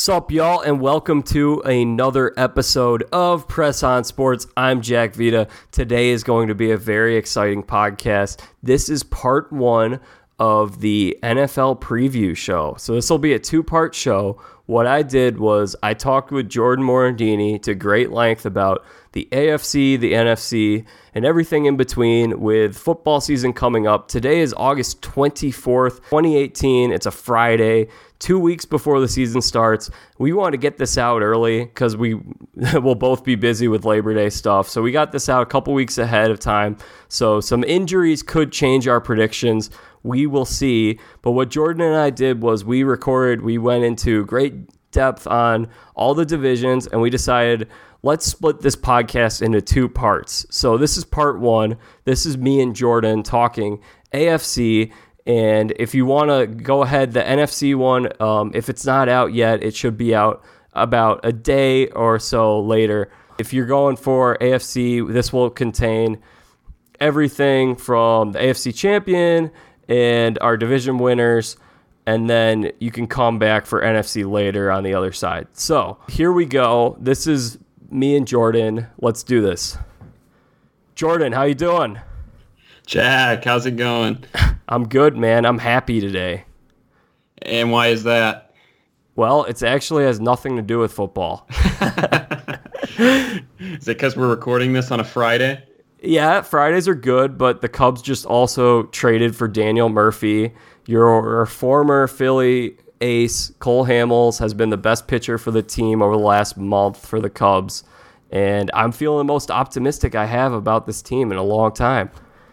Sup, y'all, and welcome to another episode of Press On Sports. I'm Jack Vita. Today is going to be a very exciting podcast. This is part one of the NFL preview show. So, this will be a two part show. What I did was I talked with Jordan Morandini to great length about the AFC, the NFC, and everything in between with football season coming up. Today is August 24th, 2018. It's a Friday two weeks before the season starts. We want to get this out early because we will both be busy with Labor Day stuff. So we got this out a couple weeks ahead of time. So some injuries could change our predictions. We will see. But what Jordan and I did was we recorded, we went into great depth on all the divisions, and we decided let's split this podcast into two parts. So this is part one. This is me and Jordan talking AFC and if you want to go ahead, the NFC one, um, if it's not out yet, it should be out about a day or so later. If you're going for AFC, this will contain everything from the AFC champion and our division winners. And then you can come back for NFC later on the other side. So here we go. This is me and Jordan. Let's do this. Jordan, how you doing? Jack, how's it going? I'm good, man. I'm happy today. And why is that? Well, it actually has nothing to do with football. is it because we're recording this on a Friday? Yeah, Fridays are good, but the Cubs just also traded for Daniel Murphy. Your former Philly ace, Cole Hamels, has been the best pitcher for the team over the last month for the Cubs. And I'm feeling the most optimistic I have about this team in a long time.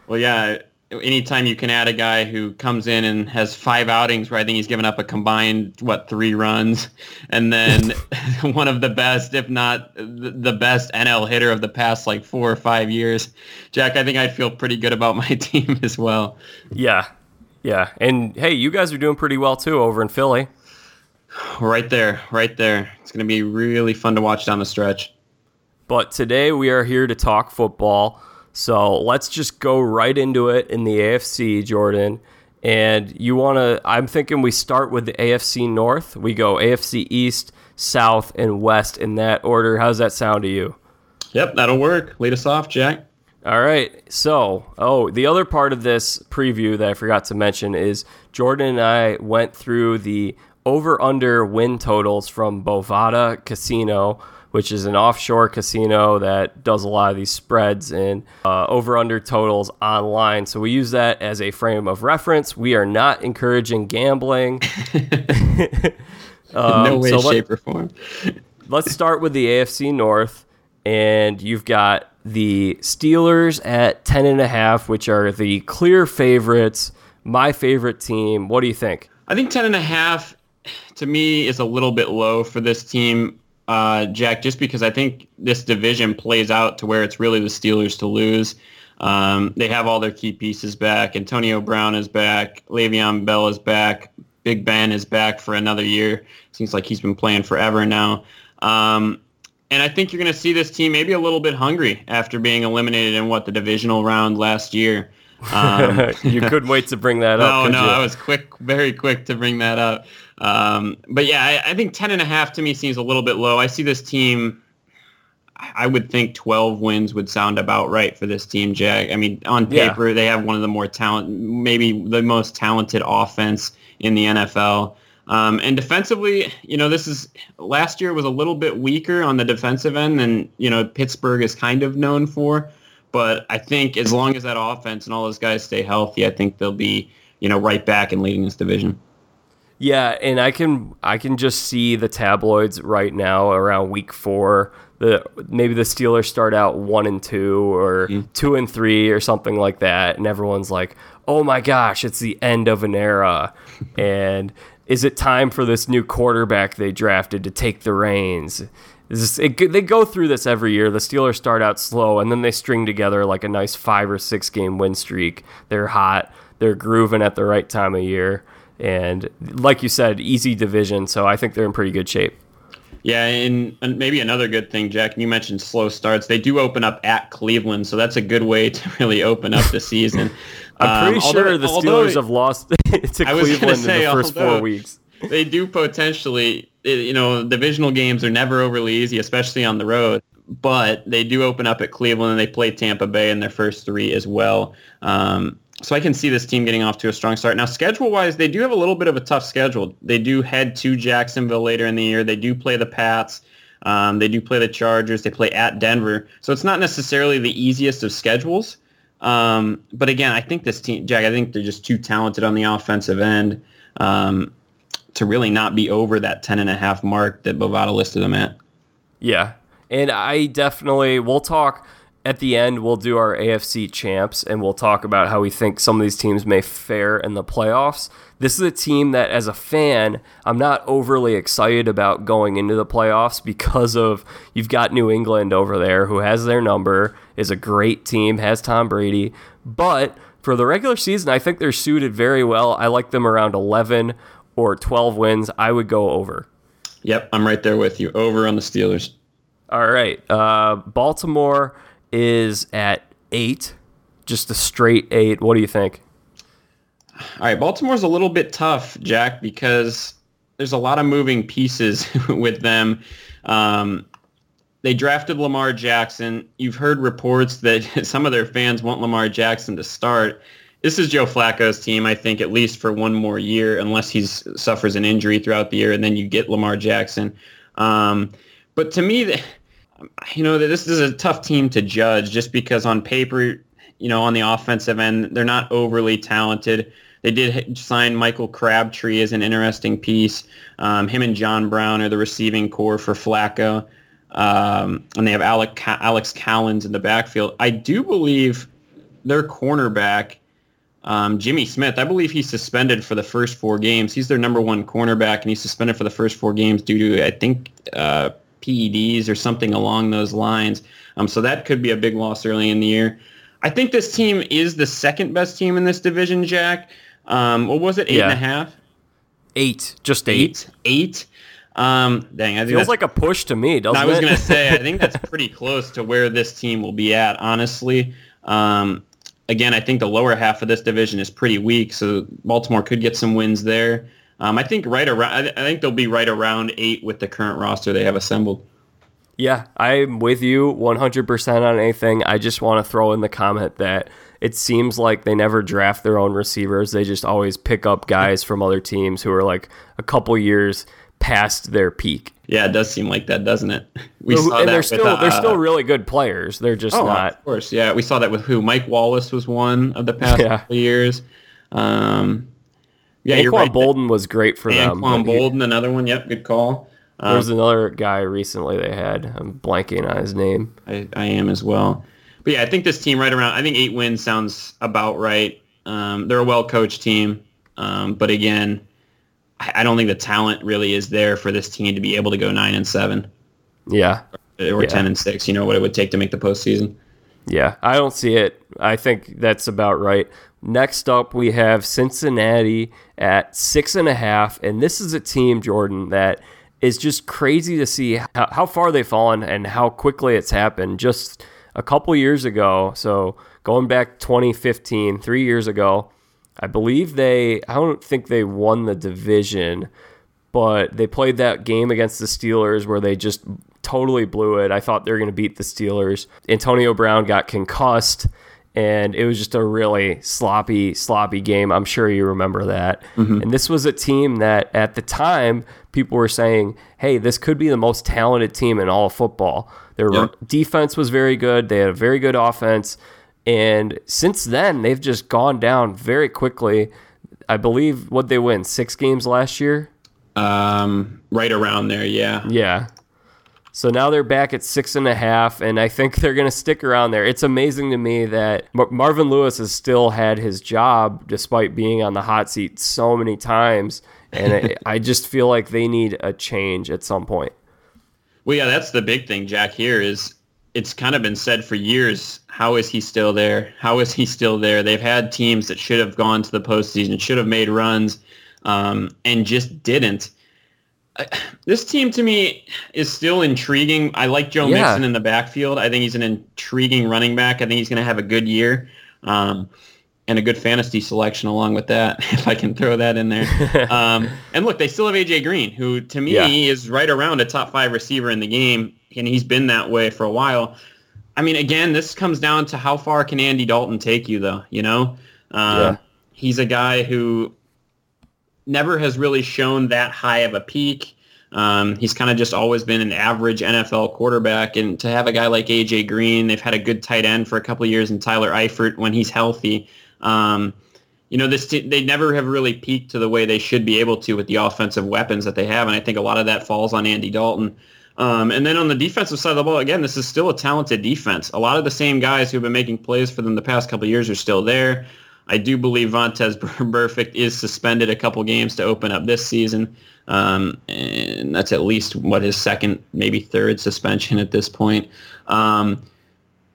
Well, yeah, anytime you can add a guy who comes in and has five outings where I think he's given up a combined what three runs, and then one of the best, if not the best NL hitter of the past like four or five years, Jack, I think I'd feel pretty good about my team as well. Yeah, yeah, and hey, you guys are doing pretty well too over in Philly. Right there, right there. It's going to be really fun to watch down the stretch. But today we are here to talk football. So let's just go right into it in the AFC, Jordan. And you want to, I'm thinking we start with the AFC North. We go AFC East, South, and West in that order. How's that sound to you? Yep, that'll work. Lead us off, Jack. All right. So, oh, the other part of this preview that I forgot to mention is Jordan and I went through the over under win totals from Bovada Casino which is an offshore casino that does a lot of these spreads and uh, over under totals online. So we use that as a frame of reference. We are not encouraging gambling. um, no way, so shape, or form. let's start with the AFC North, and you've got the Steelers at ten and a half, which are the clear favorites. My favorite team. What do you think? I think ten and a half to me is a little bit low for this team uh, Jack, just because I think this division plays out to where it's really the Steelers to lose. Um, they have all their key pieces back. Antonio Brown is back. Le'Veon Bell is back. Big Ben is back for another year. Seems like he's been playing forever now. Um, and I think you're going to see this team maybe a little bit hungry after being eliminated in what the divisional round last year. Um, you couldn't wait to bring that up. No, no. I was quick, very quick to bring that up. Um, but yeah, I, I, think 10 and a half to me seems a little bit low. I see this team. I would think 12 wins would sound about right for this team, Jack. I mean, on paper, yeah. they have one of the more talent, maybe the most talented offense in the NFL. Um, and defensively, you know, this is last year was a little bit weaker on the defensive end than, you know, Pittsburgh is kind of known for. But I think as long as that offense and all those guys stay healthy, I think they'll be, you know, right back and leading this division. Yeah, and I can I can just see the tabloids right now around week four. The maybe the Steelers start out one and two or mm. two and three or something like that, and everyone's like, "Oh my gosh, it's the end of an era," and is it time for this new quarterback they drafted to take the reins? This, it, they go through this every year. The Steelers start out slow, and then they string together like a nice five or six game win streak. They're hot. They're grooving at the right time of year and like you said, easy division. So I think they're in pretty good shape. Yeah, and, maybe another good thing, Jack. You mentioned slow starts. They do open up at Cleveland, so that's a good way to really open up the season. I'm pretty um, sure although, the Steelers although, have lost to Cleveland say, in the first four weeks. They do potentially you know, divisional games are never overly easy, especially on the road. But they do open up at Cleveland and they play Tampa Bay in their first three as well. Um, so I can see this team getting off to a strong start. Now, schedule-wise, they do have a little bit of a tough schedule. They do head to Jacksonville later in the year. They do play the Pats. Um, they do play the Chargers. They play at Denver. So it's not necessarily the easiest of schedules. Um, but again, I think this team, Jack, I think they're just too talented on the offensive end um, to really not be over that 10 and a half mark that Bovada listed them at. Yeah. And I definitely, we'll talk at the end, we'll do our AFC champs and we'll talk about how we think some of these teams may fare in the playoffs. This is a team that, as a fan, I'm not overly excited about going into the playoffs because of you've got New England over there who has their number, is a great team, has Tom Brady. But for the regular season, I think they're suited very well. I like them around 11 or 12 wins. I would go over. Yep, I'm right there with you. Over on the Steelers. All right. Uh, Baltimore is at eight, just a straight eight. What do you think? All right, Baltimore's a little bit tough, Jack, because there's a lot of moving pieces with them. Um, they drafted Lamar Jackson. You've heard reports that some of their fans want Lamar Jackson to start. This is Joe Flacco's team, I think, at least for one more year, unless he suffers an injury throughout the year, and then you get Lamar Jackson. Um, but to me, you know, this is a tough team to judge just because on paper, you know, on the offensive end, they're not overly talented. They did sign Michael Crabtree as an interesting piece. Um, him and John Brown are the receiving corps for Flacco. Um, and they have Alec, Alex Collins in the backfield. I do believe their cornerback, um, Jimmy Smith, I believe he's suspended for the first four games. He's their number one cornerback, and he's suspended for the first four games due to, I think, uh, PEDs or something along those lines. Um, so that could be a big loss early in the year. I think this team is the second best team in this division, Jack. Um, what was it, eight yeah. and a half? Eight, just eight. Eight. eight. Um, dang, I think feels like a push to me, doesn't? I was going to say, I think that's pretty close to where this team will be at, honestly. Um, again, I think the lower half of this division is pretty weak, so Baltimore could get some wins there. Um, I think right around. I think they'll be right around eight with the current roster they have assembled. Yeah, I'm with you 100% on anything. I just want to throw in the comment that it seems like they never draft their own receivers. They just always pick up guys from other teams who are like a couple years past their peak. Yeah, it does seem like that, doesn't it? We and saw and they're still with, uh, they're still really good players. They're just oh, not. Of course, yeah. We saw that with who? Mike Wallace was one of the past yeah. years. Um, yeah, Anquan right. Boldin was great for them. Anquan Boldin, another one. Yep, good call. Um, there was another guy recently they had. I'm blanking on his name. I, I am as well. But yeah, I think this team right around. I think eight wins sounds about right. Um, they're a well coached team, um, but again, I, I, don't think the talent really is there for this team to be able to go nine and seven. Yeah, or, or yeah. ten and six. You know what it would take to make the postseason. Yeah, I don't see it. I think that's about right. Next up, we have Cincinnati at six and a half, and this is a team, Jordan, that is just crazy to see how, how far they've fallen and how quickly it's happened. Just a couple years ago, so going back 2015, three years ago, I believe they, I don't think they won the division, but they played that game against the Steelers where they just totally blew it. I thought they were going to beat the Steelers. Antonio Brown got concussed and it was just a really sloppy, sloppy game. I'm sure you remember that. Mm-hmm. And this was a team that at the time people were saying, "Hey, this could be the most talented team in all of football." Their defense was very good. They had a very good offense, and since then they've just gone down very quickly. I believe what they win six games last year. Um, right around there, yeah. Yeah. So now they're back at six and a half, and I think they're going to stick around there. It's amazing to me that Mar- Marvin Lewis has still had his job despite being on the hot seat so many times, and it, I just feel like they need a change at some point. Well, yeah, that's the big thing, Jack. Here is it's kind of been said for years. How is he still there? How is he still there? They've had teams that should have gone to the postseason, should have made runs, um, and just didn't this team to me is still intriguing. I like Joe yeah. Mixon in the backfield. I think he's an intriguing running back. I think he's going to have a good year. Um, and a good fantasy selection along with that, if I can throw that in there. um, and look, they still have AJ Green, who to me yeah. is right around a top five receiver in the game, and he's been that way for a while. I mean, again, this comes down to how far can Andy Dalton take you, though. You know, uh, yeah. he's a guy who never has really shown that high of a peak. Um, he's kind of just always been an average NFL quarterback, and to have a guy like AJ Green, they've had a good tight end for a couple of years, and Tyler Eifert when he's healthy. Um, you know, this t- they never have really peaked to the way they should be able to with the offensive weapons that they have, and I think a lot of that falls on Andy Dalton. Um, and then on the defensive side of the ball, again, this is still a talented defense. A lot of the same guys who've been making plays for them the past couple years are still there. I do believe Vontaze Burfict is suspended a couple games to open up this season. Um, and that's at least what his second, maybe third suspension at this point. Um,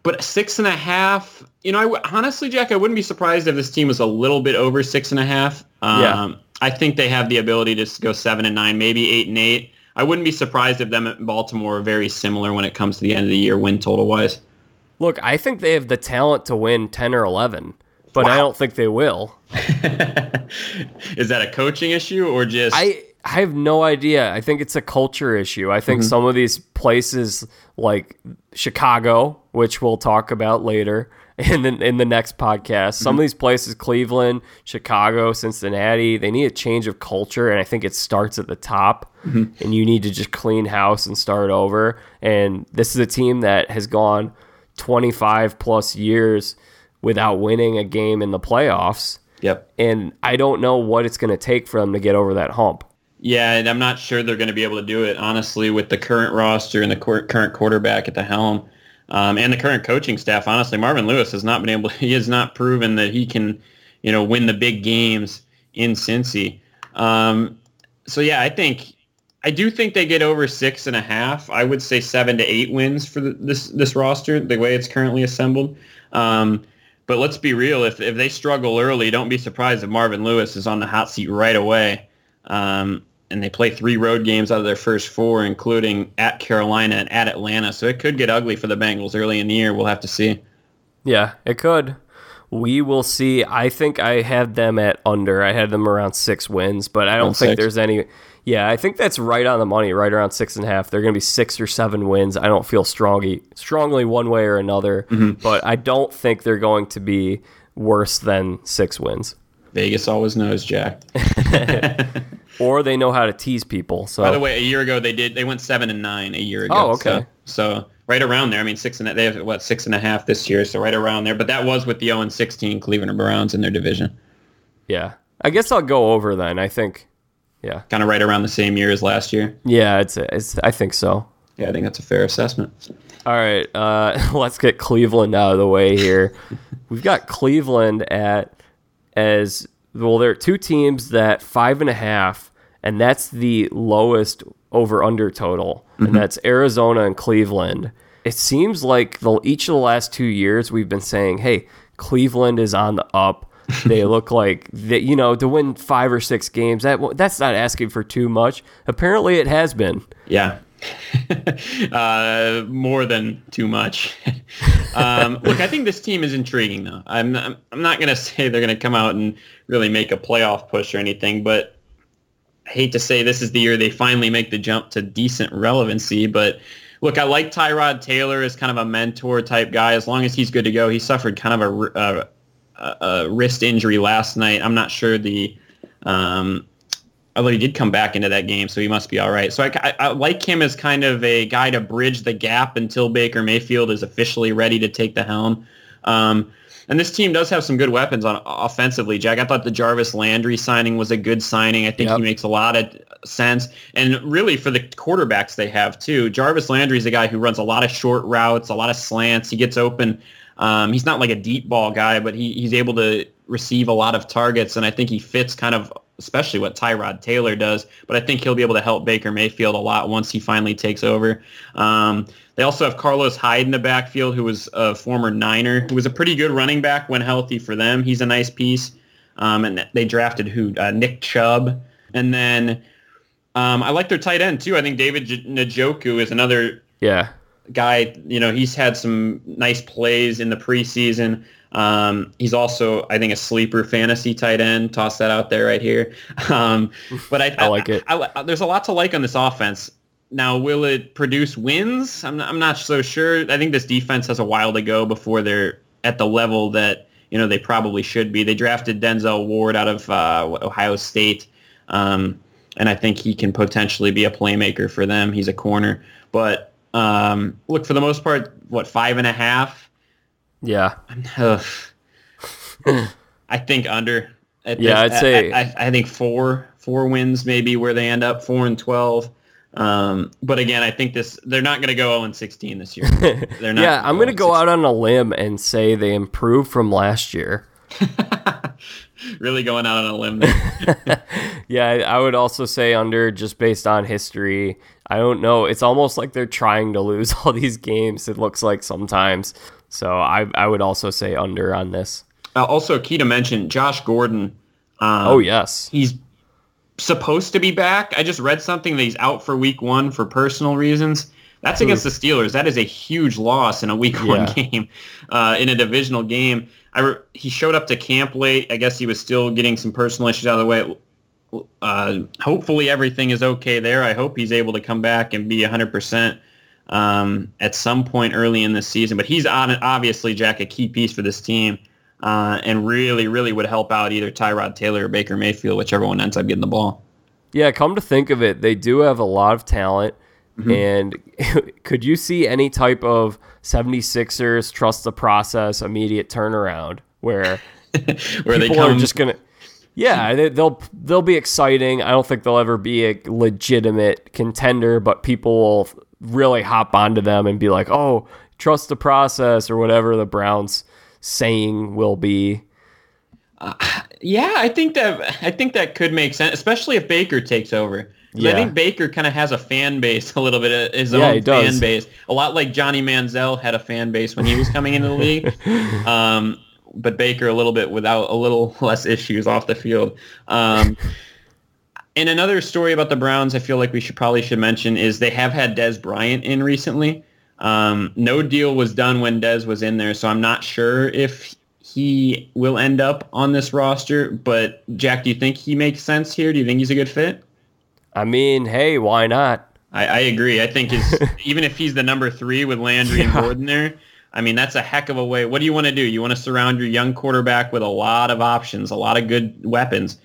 but six and a half, you know, I, honestly, Jack, I wouldn't be surprised if this team was a little bit over six and a half. Um, yeah. I think they have the ability to go seven and nine, maybe eight and eight. I wouldn't be surprised if them at Baltimore are very similar when it comes to the end of the year win total wise. Look, I think they have the talent to win 10 or 11 but wow. I don't think they will. Is that a coaching issue or just I I have no idea. I think it's a culture issue. I think mm-hmm. some of these places like Chicago, which we'll talk about later in the in the next podcast, some mm-hmm. of these places Cleveland, Chicago, Cincinnati, they need a change of culture and I think it starts at the top mm-hmm. and you need to just clean house and start over. And this is a team that has gone 25 plus years without winning a game in the playoffs. Yep. And I don't know what it's going to take for them to get over that hump. Yeah, and I'm not sure they're going to be able to do it, honestly, with the current roster and the current quarterback at the helm um, and the current coaching staff. Honestly, Marvin Lewis has not been able. He has not proven that he can, you know, win the big games in Cincy. Um, so yeah, I think I do think they get over six and a half. I would say seven to eight wins for the, this this roster, the way it's currently assembled. Um, but let's be real. If if they struggle early, don't be surprised if Marvin Lewis is on the hot seat right away. Um, and they play three road games out of their first four, including at Carolina and at Atlanta. So it could get ugly for the Bengals early in the year. We'll have to see. Yeah, it could. We will see. I think I had them at under. I had them around six wins, but I don't think six. there's any yeah, I think that's right on the money, right around six and a half. They're going to be six or seven wins. I don't feel strongly, strongly one way or another, mm-hmm. but I don't think they're going to be worse than six wins. Vegas always knows, Jack. or they know how to tease people. So, by the way, a year ago they did. They went seven and nine a year ago. Oh, okay. So, so right around there. I mean, six and they have what six and a half this year, so right around there. But that was with the zero and sixteen Cleveland Browns in their division. Yeah, I guess I'll go over then. I think yeah. Kind of right around the same year as last year. Yeah, it's, it's I think so. Yeah, I think that's a fair assessment. All right, uh, let's get Cleveland out of the way here. We've got Cleveland at as well. There are two teams that five and a half, and that's the lowest over under total, mm-hmm. and that's Arizona and Cleveland. It seems like the, each of the last two years we've been saying, "Hey, Cleveland is on the up." they look like that. You know, to win five or six games, that that's not asking for too much. Apparently, it has been. Yeah. uh, more than too much. um, look, I think this team is intriguing, though. I'm not, I'm not going to say they're going to come out and really make a playoff push or anything, but I hate to say this is the year they finally make the jump to decent relevancy. But look, I like Tyrod Taylor as kind of a mentor type guy. As long as he's good to go, he suffered kind of a, a a, wrist injury last night. I'm not sure the, um, although he did come back into that game, so he must be all right. So I, I, I, like him as kind of a guy to bridge the gap until Baker Mayfield is officially ready to take the helm. Um, and this team does have some good weapons on offensively, Jack. I thought the Jarvis Landry signing was a good signing. I think yep. he makes a lot of sense. And really for the quarterbacks they have too. Jarvis Landry is a guy who runs a lot of short routes, a lot of slants. He gets open um, he's not like a deep ball guy, but he, he's able to receive a lot of targets, and I think he fits kind of especially what Tyrod Taylor does. But I think he'll be able to help Baker Mayfield a lot once he finally takes over. Um, they also have Carlos Hyde in the backfield, who was a former Niner, who was a pretty good running back when healthy for them. He's a nice piece. Um, and they drafted who uh, Nick Chubb, and then um, I like their tight end too. I think David J- Njoku is another yeah guy. You know, he's had some nice plays in the preseason. Um, he's also, I think, a sleeper fantasy tight end. Toss that out there right here. Um, but I, I like it. I, I, there's a lot to like on this offense. Now, will it produce wins? I'm not, I'm not so sure. I think this defense has a while to go before they're at the level that you know they probably should be. They drafted Denzel Ward out of uh, Ohio State, um, and I think he can potentially be a playmaker for them. He's a corner, but um, look for the most part, what five and a half yeah. I think under. At yeah, this, I'd say. I, I, I, think four four wins maybe where they end up four and twelve. Um, but again, I think this they're not going to go 0 and 16 this year. They're not. yeah, I'm going to go out on a limb and say they improved from last year. really going out on a limb. yeah, I would also say under just based on history. I don't know. It's almost like they're trying to lose all these games. It looks like sometimes. So I I would also say under on this. Uh, also, key to mention, Josh Gordon. Um, oh yes, he's supposed to be back. I just read something that he's out for Week One for personal reasons. That's against the Steelers. That is a huge loss in a Week yeah. One game, uh, in a divisional game. I re- he showed up to camp late. I guess he was still getting some personal issues out of the way. Uh, hopefully everything is okay there. I hope he's able to come back and be 100% um, at some point early in this season. But he's on obviously Jack a key piece for this team, uh, and really, really would help out either Tyrod Taylor or Baker Mayfield, whichever one ends up getting the ball. Yeah, come to think of it, they do have a lot of talent. Mm-hmm. And could you see any type of 76ers trust the process immediate turnaround where where they come- are just going to yeah, they, will they'll be exciting. I don't think they'll ever be a legitimate contender, but people will really hop onto them and be like, "Oh, trust the process" or whatever the Browns saying will be. Uh, yeah, I think that I think that could make sense, especially if Baker takes over. Yeah. I think Baker kind of has a fan base a little bit, his yeah, own fan base, a lot like Johnny Manziel had a fan base when he was coming into the league. Um, but Baker a little bit without a little less issues off the field. Um, and another story about the Browns, I feel like we should probably should mention is they have had Dez Bryant in recently. Um, no deal was done when Dez was in there, so I'm not sure if he will end up on this roster. But Jack, do you think he makes sense here? Do you think he's a good fit? I mean, hey, why not? I, I agree. I think his, even if he's the number three with Landry yeah. and Gordon there, I mean, that's a heck of a way. What do you want to do? You want to surround your young quarterback with a lot of options, a lot of good weapons.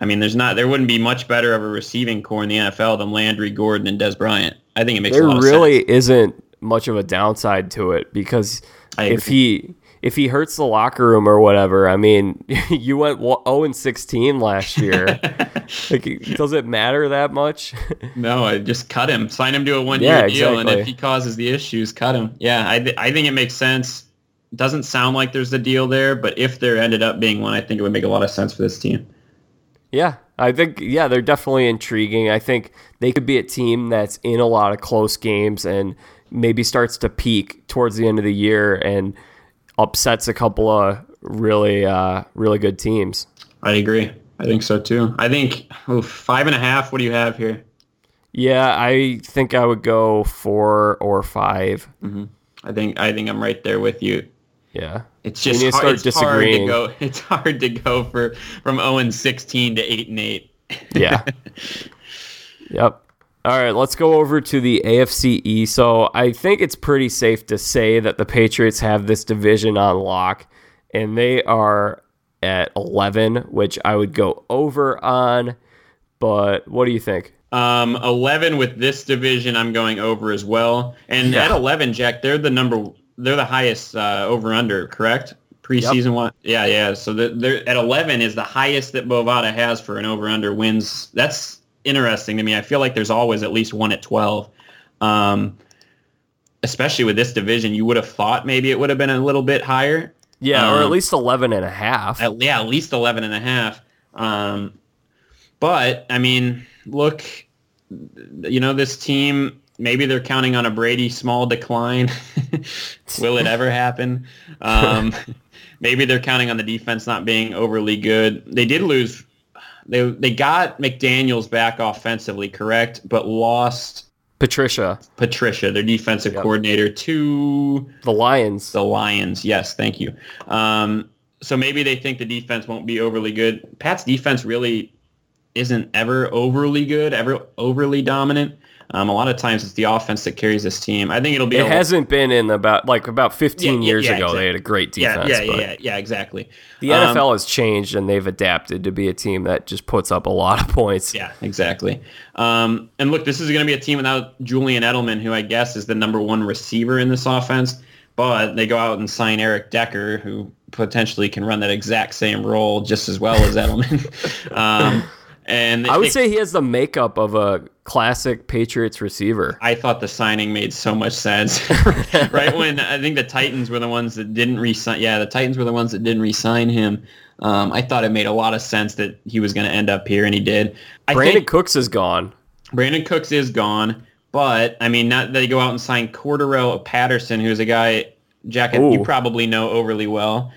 I mean, there's not there wouldn't be much better of a receiving corps in the NFL than Landry, Gordon, and Dez Bryant. I think it makes sense. there really sense. isn't much of a downside to it because if he if he hurts the locker room or whatever, I mean, you went 0 and 16 last year. like, does it matter that much? no, I just cut him, sign him to a one year yeah, deal, and if he causes the issues, cut him. Yeah, I th- I think it makes sense. Doesn't sound like there's a deal there, but if there ended up being one, I think it would make a lot of sense for this team. Yeah, I think yeah, they're definitely intriguing. I think they could be a team that's in a lot of close games and maybe starts to peak towards the end of the year and upsets a couple of really uh, really good teams. I agree. I think so too. I think five and a half. What do you have here? Yeah, I think I would go four or 5 mm-hmm. I think I think I'm right there with you. Yeah. It's just hard, it's hard to go. It's hard to go for from 0 and 16 to 8 and 8. yeah. Yep. All right, let's go over to the AFC East. So I think it's pretty safe to say that the Patriots have this division on lock, and they are at 11, which I would go over on. But what do you think? Um, 11 with this division, I'm going over as well. And yeah. at 11, Jack, they're the number they're the highest uh, over under, correct? Preseason yep. one, yeah, yeah. So they're at eleven is the highest that Bovada has for an over under wins. That's interesting to me. I feel like there's always at least one at twelve. Um, especially with this division, you would have thought maybe it would have been a little bit higher. Yeah, um, or at um, least 11 and a half. At, yeah, at least 11 and a half. Um, but, I mean, look, you know, this team, maybe they're counting on a Brady small decline. Will it ever happen? Um, maybe they're counting on the defense not being overly good. They did lose. They they got McDaniels back offensively, correct, but lost Patricia. Patricia, their defensive yep. coordinator, to the Lions. The Lions, yes, thank you. Um, so maybe they think the defense won't be overly good. Pat's defense really isn't ever overly good, ever overly dominant. Um, a lot of times it's the offense that carries this team. I think it'll be. It hasn't been in about like about 15 yeah, years yeah, ago. Exactly. They had a great defense. Yeah, yeah, yeah, yeah, exactly. The um, NFL has changed and they've adapted to be a team that just puts up a lot of points. Yeah, exactly. Um, and look, this is going to be a team without Julian Edelman, who I guess is the number one receiver in this offense. But they go out and sign Eric Decker, who potentially can run that exact same role just as well as Edelman. um, and I would say he has the makeup of a classic Patriots receiver. I thought the signing made so much sense. right when I think the Titans were the ones that didn't resign. Yeah, the Titans were the ones that didn't resign him. Um, I thought it made a lot of sense that he was going to end up here, and he did. I Brandin Cooks is gone. Brandin Cooks is gone, but I mean, not that they go out and sign Cordarrelle Patterson, who's a guy, Jack, Ooh. you probably know overly well.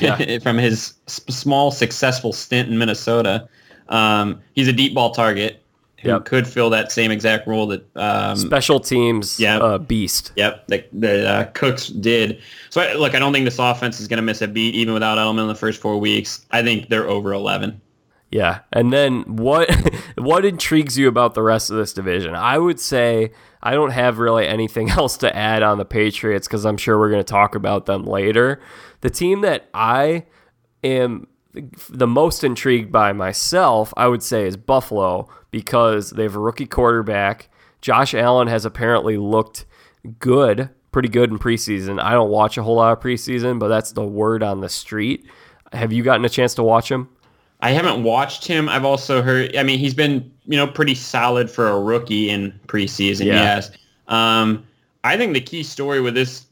Yeah. from his small successful stint in Minnesota. Um, he's a deep ball target who yep. could fill that same exact role that um, special teams yep. Uh, beast. Yep, that, that uh, Cooks did. So I, look, I don't think this offense is going to miss a beat even without Edelman in the first four weeks. I think they're over eleven. Yeah, and then what? what intrigues you about the rest of this division? I would say I don't have really anything else to add on the Patriots because I'm sure we're going to talk about them later. The team that I am the most intrigued by myself, I would say, is Buffalo because they have a rookie quarterback. Josh Allen has apparently looked good, pretty good in preseason. I don't watch a whole lot of preseason, but that's the word on the street. Have you gotten a chance to watch him? I haven't watched him. I've also heard. I mean, he's been you know pretty solid for a rookie in preseason. Yeah. Yes. Um, I think the key story with this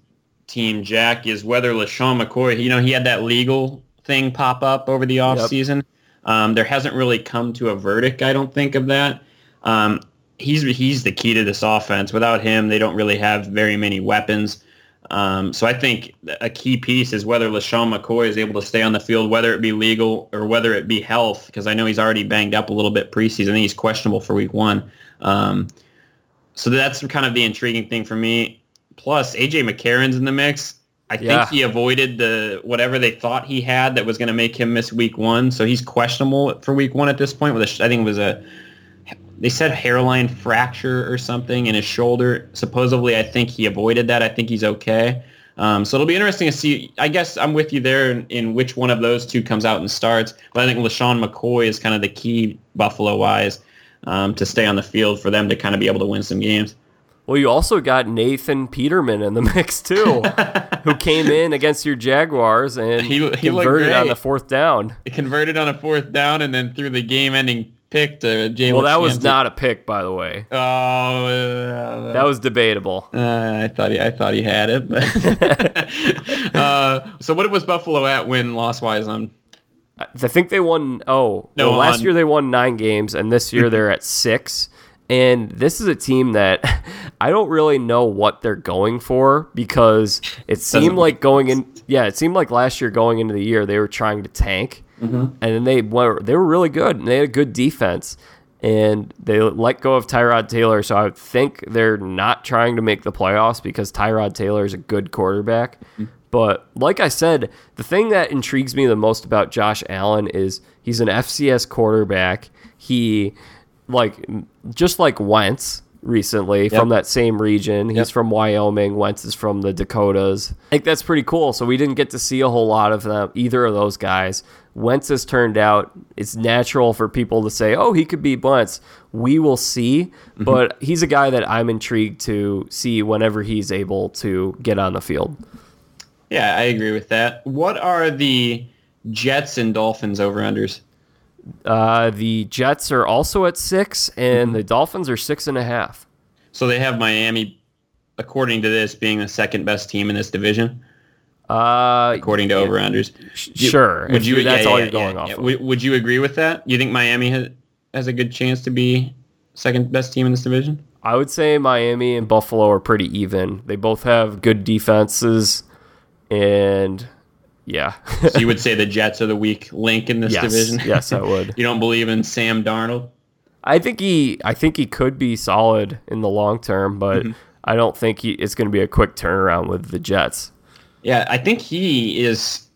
team, Jack, is whether LeSean McCoy. You know, he had that legal thing pop up over the offseason. Yep. Um, there hasn't really come to a verdict, I don't think, of that. Um, he's he's the key to this offense. Without him, they don't really have very many weapons. Um, so I think a key piece is whether LeSean McCoy is able to stay on the field, whether it be legal or whether it be health, because I know he's already banged up a little bit preseason. I think he's questionable for week one. Um, so that's kind of the intriguing thing for me. Plus, AJ McCarron's in the mix. I think he avoided the whatever they thought he had that was going to make him miss week one. So he's questionable for week one at this point. With a, I think it was a they said hairline fracture or something in his shoulder. Supposedly, I think he avoided that. I think he's okay. Um, so it'll be interesting to see. I guess I'm with you there in, in, which one of those two comes out and starts. But I think LeSean McCoy is kind of the key Buffalo wise um, to stay on the field for them to kind of be able to win some games. Well, you also got Nathan Peterman in the mix too, who came in against your Jaguars and he, he converted on the fourth down. He converted on a fourth down and then threw the game-ending pick to Jalen. Well, that was not a pick, by the way. Oh, uh, that was debatable. Uh, I thought he, I thought he had it. uh, so, what was Buffalo at win loss wise on? I think they won. Oh, no, well, last on, year they won nine games, and this year they're at six. And this is a team that I don't really know what they're going for because it seemed like going in. Yeah, it seemed like last year going into the year they were trying to tank, mm-hmm. and then they were they were really good and they had a good defense, and they let go of Tyrod Taylor. So I think they're not trying to make the playoffs because Tyrod Taylor is a good quarterback. Mm-hmm. But like I said, the thing that intrigues me the most about Josh Allen is he's an FCS quarterback. He like just like Wentz recently yep. from that same region. He's yep. from Wyoming. Wentz is from the Dakotas. I think that's pretty cool. So we didn't get to see a whole lot of them, either of those guys. Wentz has turned out. It's natural for people to say, "Oh, he could be Wentz." We will see, mm-hmm. but he's a guy that I'm intrigued to see whenever he's able to get on the field. Yeah, I agree with that. What are the Jets and Dolphins over unders? Uh, the Jets are also at six, and mm-hmm. the Dolphins are six and a half. So they have Miami, according to this, being the second best team in this division. Uh, according to yeah. Sure. Would you? That's yeah, all yeah, you're going off. Of. Would, would you agree with that? You think Miami has has a good chance to be second best team in this division? I would say Miami and Buffalo are pretty even. They both have good defenses, and yeah. so you would say the Jets are the weak link in this yes, division? yes, I would. you don't believe in Sam Darnold? I think he I think he could be solid in the long term, but mm-hmm. I don't think he, it's going to be a quick turnaround with the Jets. Yeah, I think he is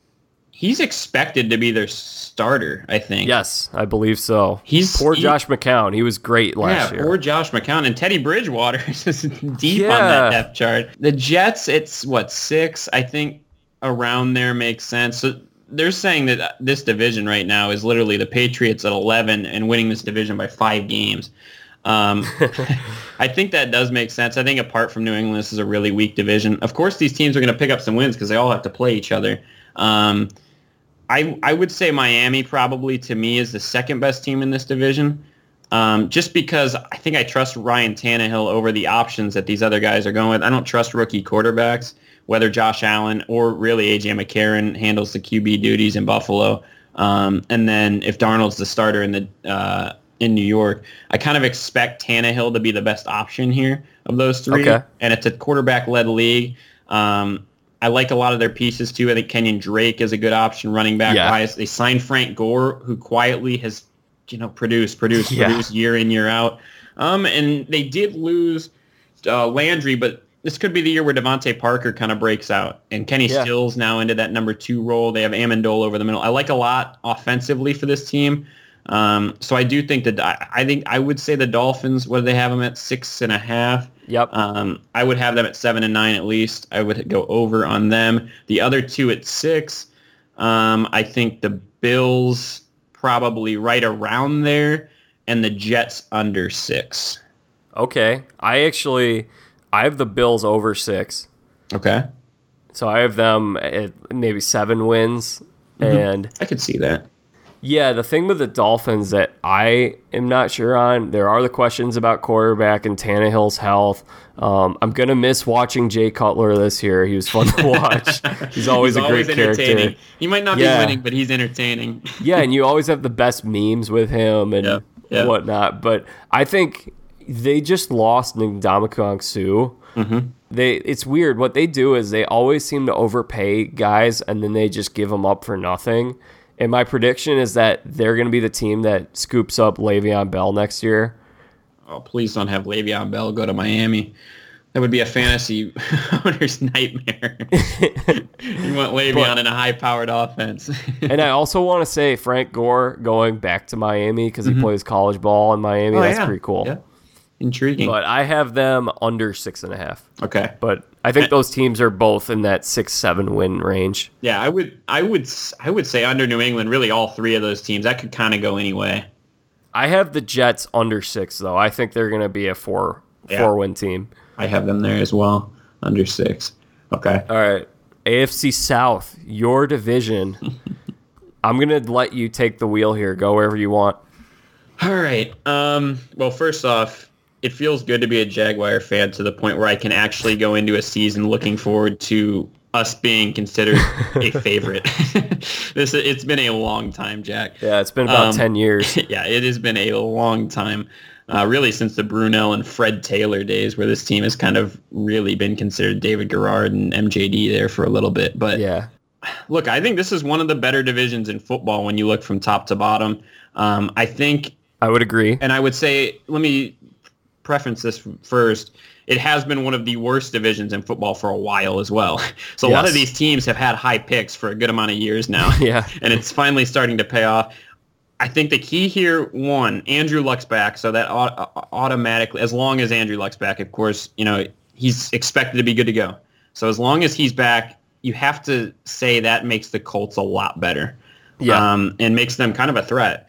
he's expected to be their starter, I think. Yes, I believe so. He's poor he, Josh McCown. He was great last yeah, year. Poor Josh McCown and Teddy Bridgewater is deep yeah. on that depth chart. The Jets, it's what six, I think, around there makes sense. So they're saying that this division right now is literally the Patriots at 11 and winning this division by five games. Um, I think that does make sense. I think apart from New England, this is a really weak division. Of course, these teams are going to pick up some wins because they all have to play each other. Um, I I would say Miami probably to me is the second best team in this division. Um, just because I think I trust Ryan Tannehill over the options that these other guys are going with. I don't trust rookie quarterbacks whether Josh Allen or really AJ McCarron handles the QB duties in Buffalo. Um, and then if Darnold's the starter in the uh, in New York, I kind of expect Tannehill to be the best option here of those three. Okay. And it's a quarterback-led league. Um, I like a lot of their pieces too. I think Kenyon Drake is a good option running back yeah. wise. They signed Frank Gore, who quietly has you know produced, produced, yeah. produced year in year out. Um, and they did lose uh, Landry, but this could be the year where DeVante Parker kind of breaks out and Kenny yeah. Stills now into that number two role. They have Amendola over the middle. I like a lot offensively for this team. Um, so I do think that I, think I would say the Dolphins. What do they have them at six and a half? Yep. Um, I would have them at seven and nine at least. I would go over on them. The other two at six. Um, I think the Bills probably right around there, and the Jets under six. Okay, I actually I have the Bills over six. Okay. So I have them at maybe seven wins, mm-hmm. and I could see that. Yeah, the thing with the Dolphins that I am not sure on, there are the questions about quarterback and Tannehill's health. Um, I'm gonna miss watching Jay Cutler this year. He was fun to watch. he's always he's a always great character. He might not yeah. be winning, but he's entertaining. yeah, and you always have the best memes with him and yeah. Yeah. whatnot. But I think they just lost Ndamukong Suh. Mm-hmm. They it's weird. What they do is they always seem to overpay guys and then they just give them up for nothing. And my prediction is that they're going to be the team that scoops up Le'Veon Bell next year. Oh, please don't have Le'Veon Bell go to Miami. That would be a fantasy owner's nightmare. you want Le'Veon but, in a high-powered offense. and I also want to say Frank Gore going back to Miami because he mm-hmm. plays college ball in Miami. Oh, That's yeah. pretty cool. Yeah. Intriguing. But I have them under six and a half. Okay. But I think those teams are both in that six seven win range. Yeah, I would I would I would say under New England, really all three of those teams. That could kind of go anyway. I have the Jets under six though. I think they're gonna be a four yeah. four win team. I have them there as well. Under six. Okay. All right. AFC South, your division. I'm gonna let you take the wheel here. Go wherever you want. All right. Um, well, first off, it feels good to be a Jaguar fan to the point where I can actually go into a season looking forward to us being considered a favorite. this it's been a long time, Jack. Yeah, it's been about um, ten years. Yeah, it has been a long time. Uh, really, since the Brunell and Fred Taylor days, where this team has kind of really been considered David Garrard and MJD there for a little bit. But yeah, look, I think this is one of the better divisions in football when you look from top to bottom. Um, I think I would agree, and I would say, let me preference this first. It has been one of the worst divisions in football for a while as well. So yes. a lot of these teams have had high picks for a good amount of years now. yeah. And it's finally starting to pay off. I think the key here, one, Andrew Luck's back, so that automatically, as long as Andrew Luck's back, of course, you know, he's expected to be good to go. So as long as he's back, you have to say that makes the Colts a lot better. Yeah. Um, and makes them kind of a threat.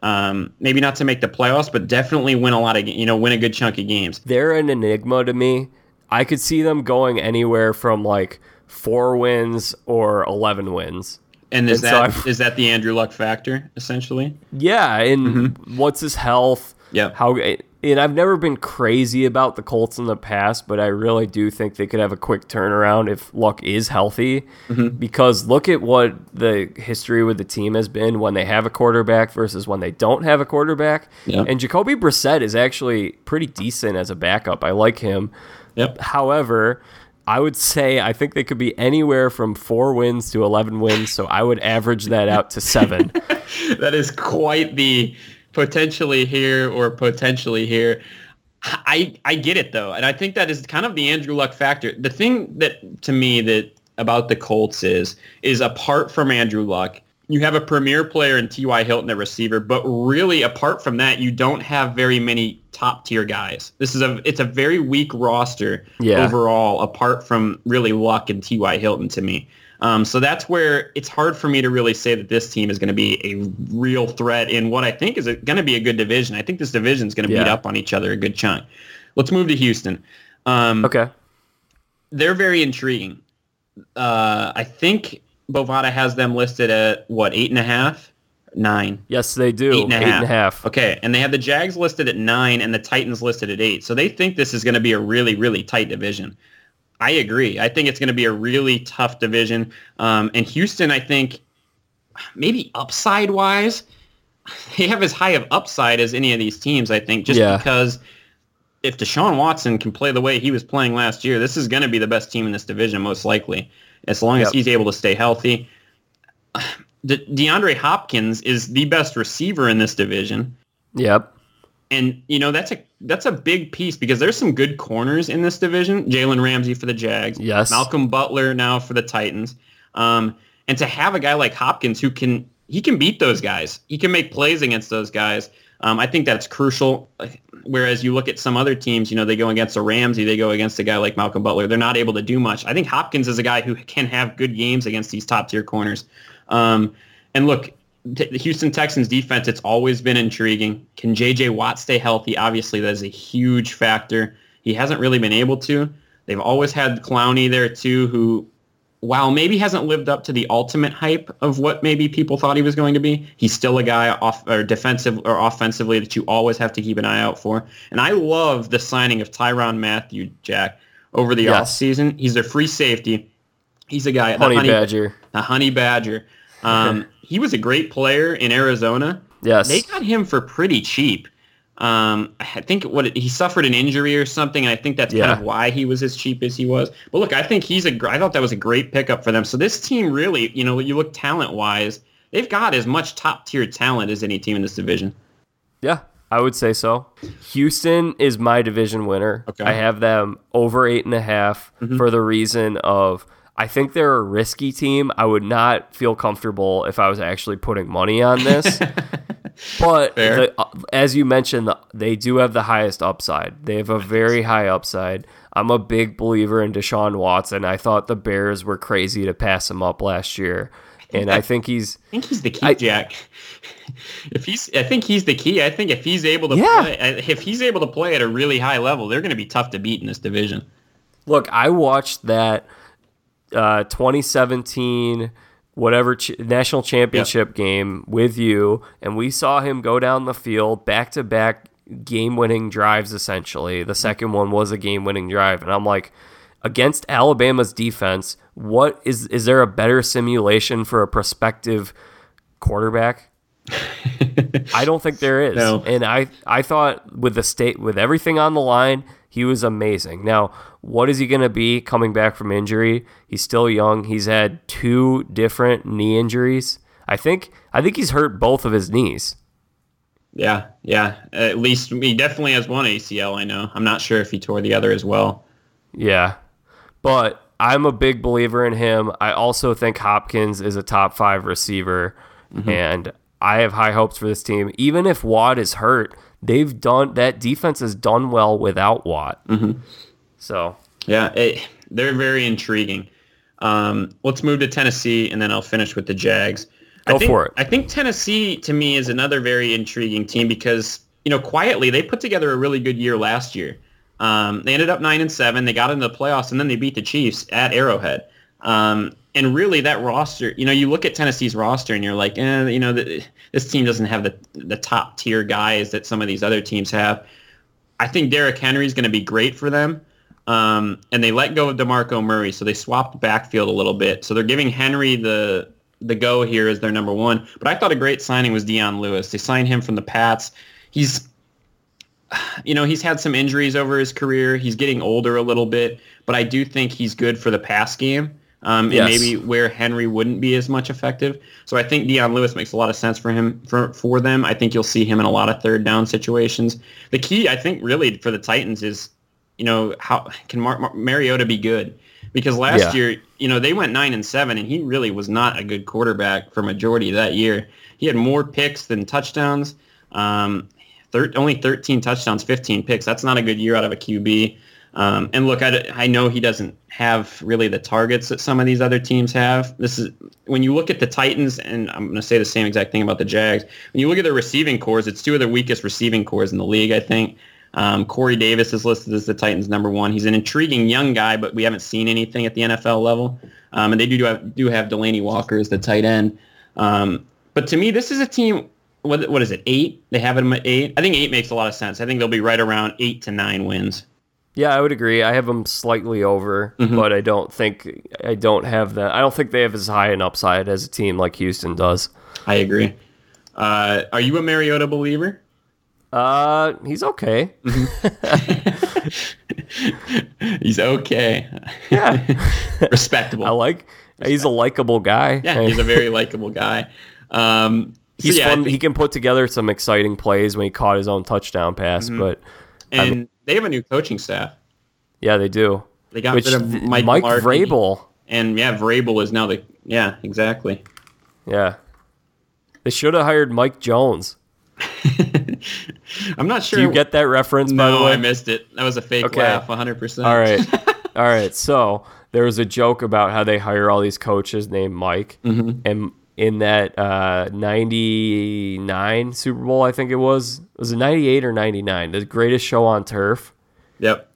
Um, maybe not to make the playoffs, but definitely win a lot of you know win a good chunk of games. They're an enigma to me. I could see them going anywhere from like four wins or eleven wins. And is and that so is that the Andrew Luck factor essentially? Yeah, and mm-hmm. what's his health? Yeah, how and I've never been crazy about the Colts in the past, but I really do think they could have a quick turnaround if Luck is healthy. Mm-hmm. Because look at what the history with the team has been when they have a quarterback versus when they don't have a quarterback. Yeah. And Jacoby Brissett is actually pretty decent as a backup. I like him. Yep. However, I would say I think they could be anywhere from four wins to 11 wins. So I would average that out to seven. that is quite the potentially here or potentially here. I I get it though, and I think that is kind of the Andrew Luck factor. The thing that to me that about the Colts is is apart from Andrew Luck, you have a premier player in T.Y. Hilton, a receiver, but really apart from that, you don't have very many top tier guys. This is a it's a very weak roster Yeah. overall, apart from really Luck and T.Y. Hilton to me. Um, so that's where it's hard for me to really say that this team is going to be a real threat in what I think is going to be a good division. I think this division is going to beat up on each other a good chunk. Let's move to Houston. Um, Okay. They're very intriguing. Uh, I think Bovada has them listed at what eight and a half, nine. Yes, they do. Eight and a Eight half. and a half. Okay, and they have the Jags listed at nine and the Titans listed at eight. So they think this is going to be a really, really tight division. I agree. I think it's going to be a really tough division. Um, and Houston, I think, maybe upside wise, they have as high of upside as any of these teams. I think just Yeah. because if Deshaun Watson can play the way he was playing last year, this is going to be the best team in this division most likely, as long as Yep. he's able to stay healthy. De- DeAndre Hopkins is the best receiver in this division. Yep. And you know that's a that's a big piece because there's some good corners in this division. Jalen Ramsey for the Jags, Yes. Malcolm Butler now for the Titans, um, and to have a guy like Hopkins who can he can beat those guys, he can make plays against those guys. Um, I think that's crucial. Whereas you look at some other teams, you know, they go against a Ramsey, they go against a guy like Malcolm Butler, they're not able to do much. I think Hopkins is a guy who can have good games against these top tier corners. Um, and look, the Houston Texans defense, it's always been intriguing. Can J.J. Watt stay healthy? Obviously, that is a huge factor. He hasn't really been able to. They've always had Clowney there too, who, while maybe hasn't lived up to the ultimate hype of what maybe people thought he was going to be, he's still a guy off or defensive or offensively that you always have to keep an eye out for. And I love the signing of Tyrann Mathieu, Jack, over the Yes. offseason. He's their free safety. He's a guy, the Honey, Badger. a honey badger. Um, he was a great player in Arizona. Yes. They got him for pretty cheap. Um, I think what it, he suffered an injury or something, and I think that's Yeah. kind of why he was as cheap as he was. But look, I think he's a. I thought that was a great pickup for them. So this team really, you know, you look talent wise, they've got as much top tier talent as any team in this division. Yeah, I would say so. Houston is my division winner. Okay. Mm-hmm. I have them over eight and a half for the reason of I think they're a risky team. I would not feel comfortable if I was actually putting money on this. but the, uh, as you mentioned, the, they do have the highest upside. They have a very high upside. I'm a big believer in Deshaun Watson. I thought the Bears were crazy to pass him up last year. And I think he's I think he's the key, I- Jack. if he's, I think he's the key. I think if he's able to Yeah. play, if he's able to play at a really high level, they're going to be tough to beat in this division. Look, I watched that uh, 2017 whatever ch- national championship game with you, and we saw him go down the field back to back game winning drives. Essentially, the second one was a game winning drive, and I'm like, against Alabama's defense, what is is there a better simulation for a prospective quarterback? I don't think there is. No. And I I thought with the state with everything on the line, he was amazing. Now, what is he going to be coming back from injury? He's still young. He's had two different knee injuries. I think I think he's hurt both of his knees. Yeah, yeah. At least he definitely has one ACL. I know. I'm not sure if he tore the other as well. Yeah. But I'm a big believer in him. I also think Hopkins is a top 5 receiver mm-hmm. and I have high hopes for this team. Even if Watt is hurt, they've done that defense has done well without Watt. Mm-hmm. So, Yeah, it, they're very intriguing. Um, let's move to Tennessee, and then I'll finish with the Jags. I Go think, for it. I think Tennessee, to me, is another very intriguing team because you know quietly they put together a really good year last year. Um, they ended up nine and seven. They got into the playoffs, and then they beat the Chiefs at Arrowhead. Um, and really, that roster, you know, you look at Tennessee's roster, and you're like, eh, you know, the, this team doesn't have the the top tier guys that some of these other teams have. I think Derrick Henry is going to be great for them. Um, and they let go of DeMarco Murray, so they swapped backfield a little bit. So they're giving Henry the the go here as their number one. But I thought a great signing was Deion Lewis. They signed him from the Pats. He's you know, he's had some injuries over his career. He's getting older a little bit, but I do think he's good for the pass game. um, and Yes. maybe where Henry wouldn't be as much effective. So I think Deion Lewis makes a lot of sense for him for for them. I think you'll see him in a lot of third down situations. The key, I think, really for the Titans is, you know, how can Mar- Mar- Mariota be good? Because last Yeah. year, you know, they went nine and seven, and he really was not a good quarterback for majority of that year. He had more picks than touchdowns. Um, thir- only 13 touchdowns, 15 picks. That's not a good year out of a QB. Um, and look, I, I know he doesn't have really the targets that some of these other teams have. This is when you look at the Titans, and I'm going to say the same exact thing about the Jags. When you look at their receiving corps, it's two of their weakest receiving corps in the league, I think. Um, Corey Davis is listed as the Titans' number one. He's an intriguing young guy, but we haven't seen anything at the NFL level. Um, and they do have, do have Delanie Walker as the tight end. Um, but to me, this is a team. What, what is it? Eight? They have them at eight. I think eight makes a lot of sense. I think they'll be right around eight to nine wins. Yeah, I would agree. I have them slightly over, but I don't think I don't have that. I don't think they have as high an upside as a team like Houston does. I agree. Uh, are you a Mariota believer? Uh, he's okay. He's okay. Yeah, Respectable. I like. He's a likable guy. yeah, he's a very likable guy. Um, so He's yeah, fun. think- he can put together some exciting plays when he caught his own touchdown pass. Mm-hmm. But and they have a new coaching staff. yeah, they do. They got Which rid of Mike, Mike Vrabel. and yeah, Vrabel is now the yeah exactly. Yeah, they should have hired Mike Jones. I'm not sure. Do you get that reference? by the No, way, I missed it. That was a fake Okay. laugh, 100. percent All right. All right. So there was a joke about how they hire all these coaches named Mike. Mm-hmm. And in that uh, 99 Super Bowl, I think it was, it was it 98 or 99? The greatest show on turf. Yep.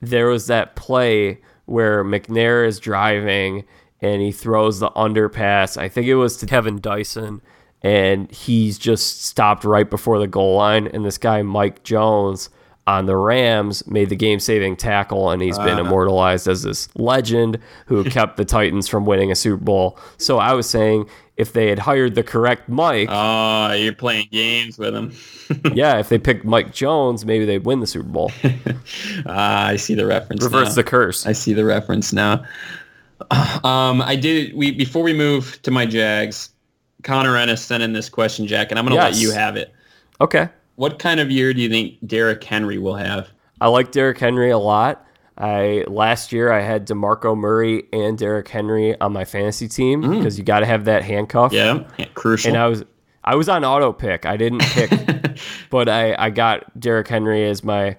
There was that play where McNair is driving and he throws the underpass. I think it was to Kevin Dyson. And he's just stopped right before the goal line. And this guy, Mike Jones, on the Rams, made the game saving tackle. And he's been immortalized as this legend who kept the Titans from winning a Super Bowl. So I was saying if they had hired the correct Mike, Oh, you're playing games with him. yeah, if they picked Mike Jones, maybe they'd win the Super Bowl. Ah, I see the reference. Reverse now. the curse. I see the reference now. Um, I did. We before we move to my Jags, Connor Ennis sent in this question, Jack, and I'm going to Yes. let you have it. Okay. What kind of year do you think Derrick Henry will have? I like Derrick Henry a lot. I last year I had DeMarco Murray and Derrick Henry on my fantasy team mm. because you got to have that handcuff. Yeah, crucial. And I was I was on auto pick. I didn't pick, but I I got Derrick Henry as my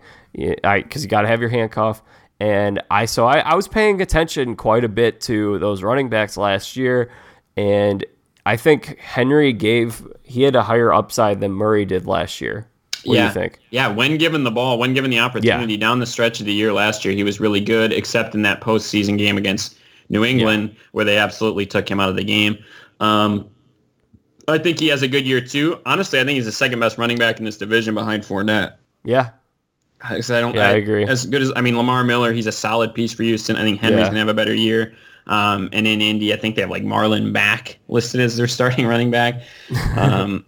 I because you got to have your handcuff. And I so I, I was paying attention quite a bit to those running backs last year, and I think Henry gave he had a higher upside than Murray did last year. What yeah. do you think? Yeah, when given the ball, when given the opportunity down the stretch of the year last year, he was really good, except in that postseason game against New England, where they absolutely took him out of the game. Um, I think he has a good year too. Honestly, I think he's the second best running back in this division behind Fournette. Yeah, I don't. Yeah, I agree. As good as I mean, Lamar Miller, he's a solid piece for Houston. I think Henry's Yeah. gonna have a better year. Um, and in Indy, I think they have like Marlon Mack listed as their starting running back. Um,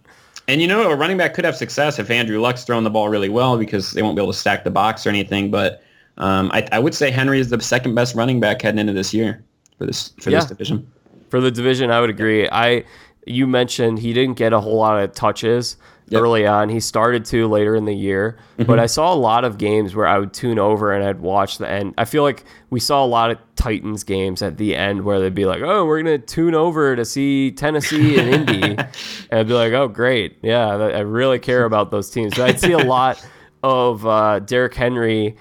and you know, a running back could have success if Andrew Luck's throwing the ball really well because they won't be able to stack the box or anything. But um, I, I would say Henry is the second best running back heading into this year for this for this division. for the division, I would agree. I you mentioned he didn't get a whole lot of touches Yep. early on. He started to later in the year, but I saw a lot of games where I would tune over and I'd watch the end. I feel like we saw a lot of Titans games at the end where they'd be like, "Oh, we're gonna tune over to see Tennessee and Indy," and I'd be like, "Oh, great, yeah, I I really care about those teams." So I'd see a lot of uh, Derrick Henry.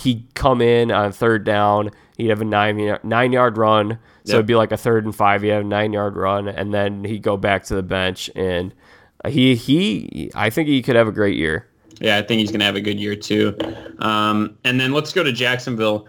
He'd come in on third down. He'd have a nine nine yard run. So Yep. it'd be like a third and five. You have a nine yard run, and then he'd go back to the bench. And he he, I think he could have a great year. Yeah, I think he's going to have a good year too. Um, and then let's go to Jacksonville.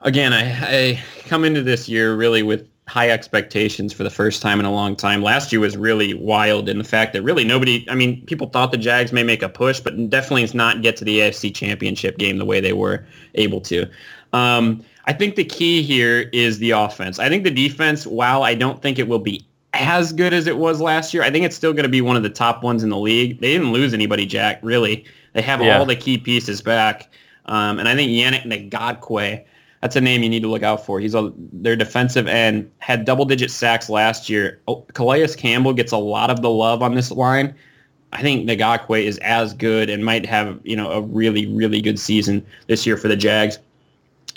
Again, I, I come into this year really with high expectations for the first time in a long time. Last year was really wild in the fact that really nobody, I mean, people thought the Jags may make a push, but definitely not get to the AFC championship game the way they were able to. Um, I think the key here is the offense. I think the defense, while I don't think it will be as good as it was last year, I think it's still going to be one of the top ones in the league. They didn't lose anybody, Jack, really. They have Yeah. all the key pieces back. Um, and I think Yannick Ngakoue, that's a name you need to look out for. He's a their defensive end had double digit sacks last year. Oh, Calais Campbell gets a lot of the love on this line. I think Ngakoue is as good and might have you know a really really good season this year for the Jags.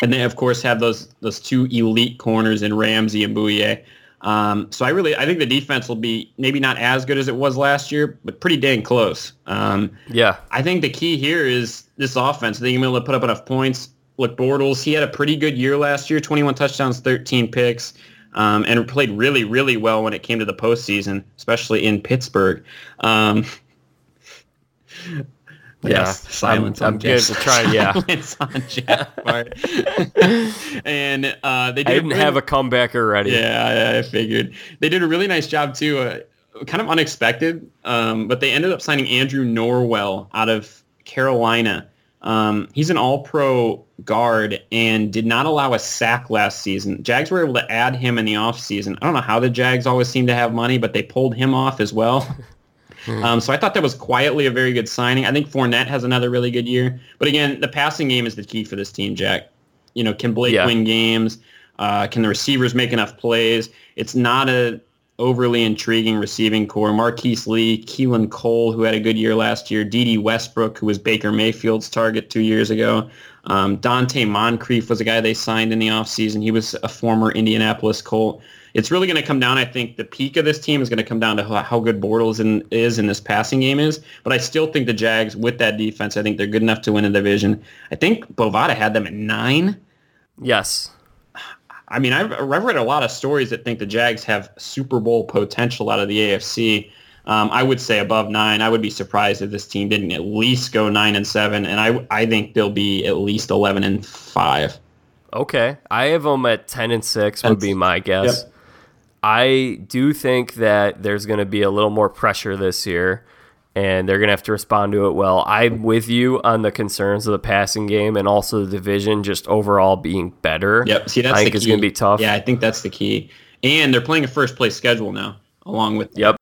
And they of course have those those two elite corners in Ramsey and Bouye. Um, so I really I think the defense will be maybe not as good as it was last year, but pretty dang close. Um, yeah, I think the key here is this offense. I They can be able to put up enough points. Look, Bortles, he had a pretty good year last year, 21 touchdowns, 13 picks, um, and played really, really well when it came to the postseason, especially in Pittsburgh. Yeah, yes, silence I'm, on I'm good to try. Yeah, silence on Jeff and uh, they did I didn't really- have a comebacker ready. yeah, I, I figured they did a really nice job too. Uh, kind of unexpected, um, but they ended up signing Andrew Norwell out of Carolina. Um, he's an All-Pro guard and did not allow a sack last season. Jags were able to add him in the offseason. I don't know how the Jags always seem to have money, but they pulled him off as well. Um, so I thought that was quietly a very good signing. I think Fournette has another really good year. But again, the passing game is the key for this team, Jack. You know, can Blake Yeah. win games? Uh, can the receivers make enough plays? It's not a overly intriguing receiving corps. Marquise Lee, Keelan Cole, who had a good year last year, Dede Westbrook, who was Baker Mayfield's target two years ago. Um, Donte Moncrief was a guy they signed in the offseason. He was a former Indianapolis Colt. It's really going to come down, I think, the peak of this team is going to come down to how, how good Bortles in, is in this passing game is. But I still think the Jags, with that defense, I think they're good enough to win a division. I think Bovada had them at nine. Yes. I mean, I've, I've read a lot of stories that think the Jags have Super Bowl potential out of the AFC. Um, I would say above nine. I would be surprised if this team didn't at least go nine and seven, and I I think they'll be at least eleven and five. Okay. I have them at 10 and 6 would be my guess. Yep. I do think that there's going to be a little more pressure this year and they're going to have to respond to it well. I'm with you on the concerns of the passing game and also the division just overall being better. Yep. See, that's I think it's going to be tough. Yeah, I think that's the key. And they're playing a first place schedule now, along with Yep.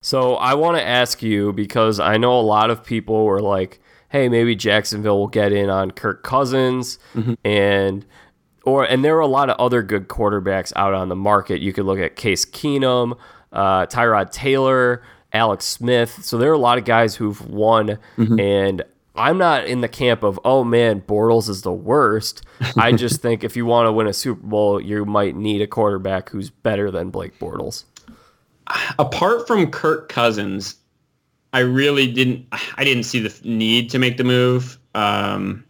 So I want to ask you because I know a lot of people were like, "Hey, maybe Jacksonville will get in on Kirk Cousins," mm-hmm. and or and there are a lot of other good quarterbacks out on the market. You could look at Case Keenum, uh, Tyrod Taylor, Alex Smith. So there are a lot of guys who've won, and I'm not in the camp of oh man, Bortles is the worst. I just think if you want to win a Super Bowl, you might need a quarterback who's better than Blake Bortles. apart from Kirk Cousins, I really didn't. I didn't see the need to make the move. Um,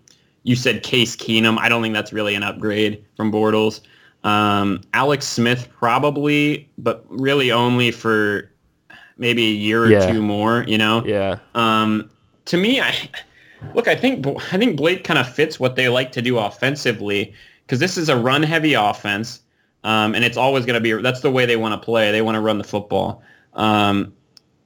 you said Case Keenum. I don't think that's really an upgrade from Bortles. Um, Alex Smith probably, but really only for maybe a year or Yeah. two more. You know. Yeah. Um, to me, I look. I think I think Blake kind of fits what they like to do offensively because this is a run-heavy offense, um, and it's always going to be. That's the way they want to play. They want to run the football. Um,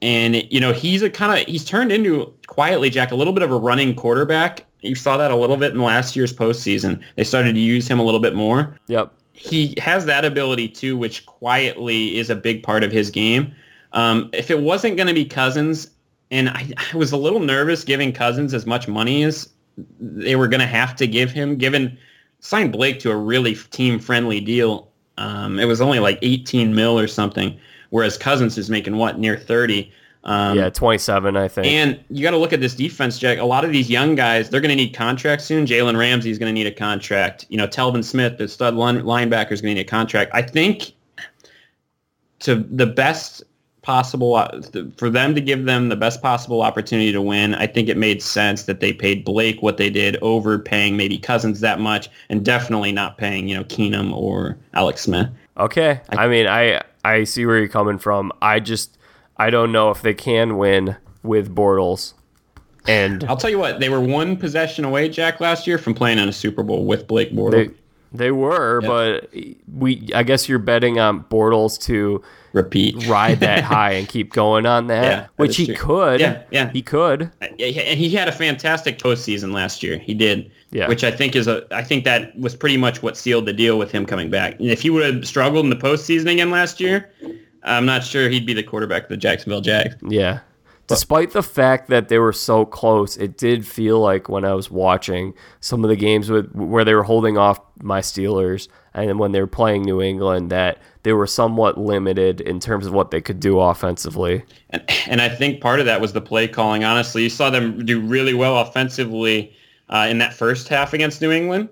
and you know he's a kind of he's turned into quietly Jack a little bit of a running quarterback. You saw that a little bit in last year's postseason. They started to use him a little bit more Yep. he has that ability too, which quietly is a big part of his game. Um, if it wasn't going to be Cousins, and I, I was a little nervous giving Cousins as much money as they were going to have to give him, given signed Blake to a really team friendly deal. Um, it was only like 18 mil or something, whereas Cousins is making what near 30. Um, yeah, 27, I think. and you got to look at this defense, Jack. A lot of these young guys, they're going to need contracts soon. Jalen Ramsey is going to need a contract. You know, Telvin Smith, the stud linebacker, is going to need a contract. I think to the best possible uh, for them to give them the best possible opportunity to win. I think it made sense that they paid Blake what they did overpaying maybe Cousins that much, and definitely not paying you know Keenum or Alex Smith. okay. I, mean, I I see where you're coming from. I just I don't know if they can win with Bortles. And I'll tell you what, they were one possession away, Jack, last year from playing in a Super Bowl with Blake Bortles. they they were, but we I guess you're betting on Bortles to Repeat. ride that high and keep going on that, Yeah, which he true. could. Yeah, yeah. He could. Uh, yeah, and he had a fantastic postseason last year. He did, Yeah. which I think is a. I think that was pretty much what sealed the deal with him coming back. And if he would have struggled in the postseason again last year, I'm not sure he'd be the quarterback of the Jacksonville Jags. Yeah. despite the fact that they were so close, it did feel like when I was watching some of the games with where they were holding off my Steelers and when they were playing New England that they were somewhat limited in terms of what they could do offensively. And, and I think part of that was the play calling. Honestly, you saw them do really well offensively uh, in that first half against New England.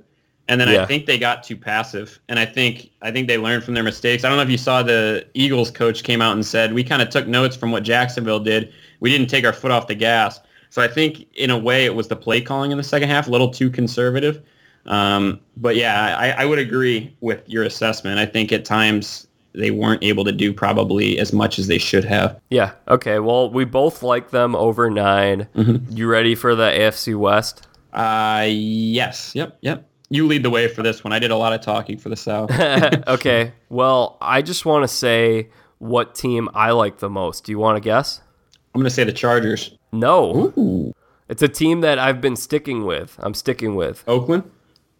And then Yeah. I think they got too passive, and I think I think they learned from their mistakes. I don't know if you saw the Eagles coach came out and said we kind of took notes from what Jacksonville did. We didn't take our foot off the gas. So I think in a way it was the play calling in the second half, a little too conservative. Um, but yeah, I, I would agree with your assessment. I think at times they weren't able to do probably as much as they should have. Yeah. Okay. Well, we both like them over 9 You ready for the AFC West? Uh, yes. Yep. Yep. You lead the way for this one. I did a lot of talking for the South. okay. Well, I just want to say what team I like the most. Do you want to guess? I'm going to say the Chargers. No. Ooh. It's a team that I've been sticking with. I'm sticking with. Oakland?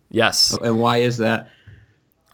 Yes. And why is that?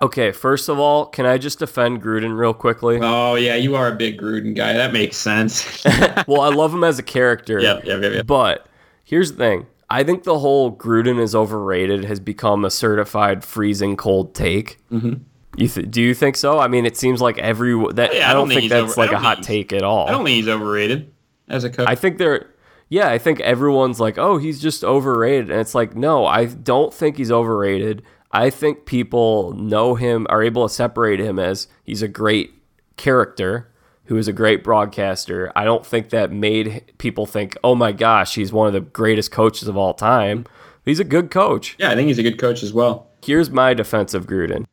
Okay, first of all, can I just defend Gruden real quickly? Oh, yeah, you are a big Gruden guy. That makes sense. well, I love him as a character. Yep, yep, yep, yep. But here's the thing. I think the whole Gruden is overrated has become a certified freezing cold take. Mm-hmm. You th- do you think so? I mean, it seems like every that Yeah, I don't think, he's that's over- like a hot take at all. I don't think he's overrated as a coach. I think they're yeah, I think everyone's like, "Oh, he's just overrated." And it's like, "No, I don't think he's overrated. I think people know him are able to separate him as he's a great character who is a great broadcaster. I don't think that made people think, "Oh my gosh, he's one of the greatest coaches of all time." He's a good coach. yeah, I think he's a good coach as well. Here's my defense of Gruden.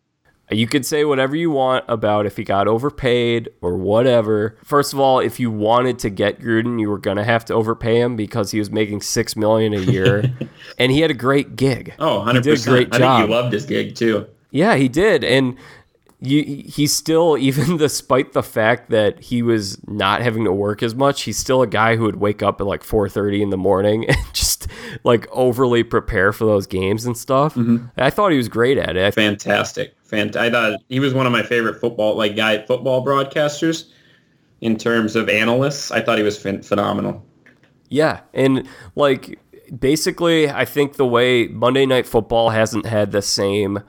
You could say whatever you want about if he got overpaid or whatever. First of all, if you wanted to get Gruden, you were gonna have to overpay him because he was making six million a year, and he had a great gig. Oh, 100%. He did a great I job. think he loved his gig, too. Yeah, he did, and you, he's still even despite the fact that he was not having to work as much, he's still a guy who would wake up at like four thirty in the morning and just like overly prepare for those games and stuff. And I thought he was great at it. Fantastic. Fant- I thought he was one of my favorite football, like guy football broadcasters in terms of analysts. I thought he was phen- phenomenal. Yeah, and like basically, I think the way Monday Night Football hasn't had the same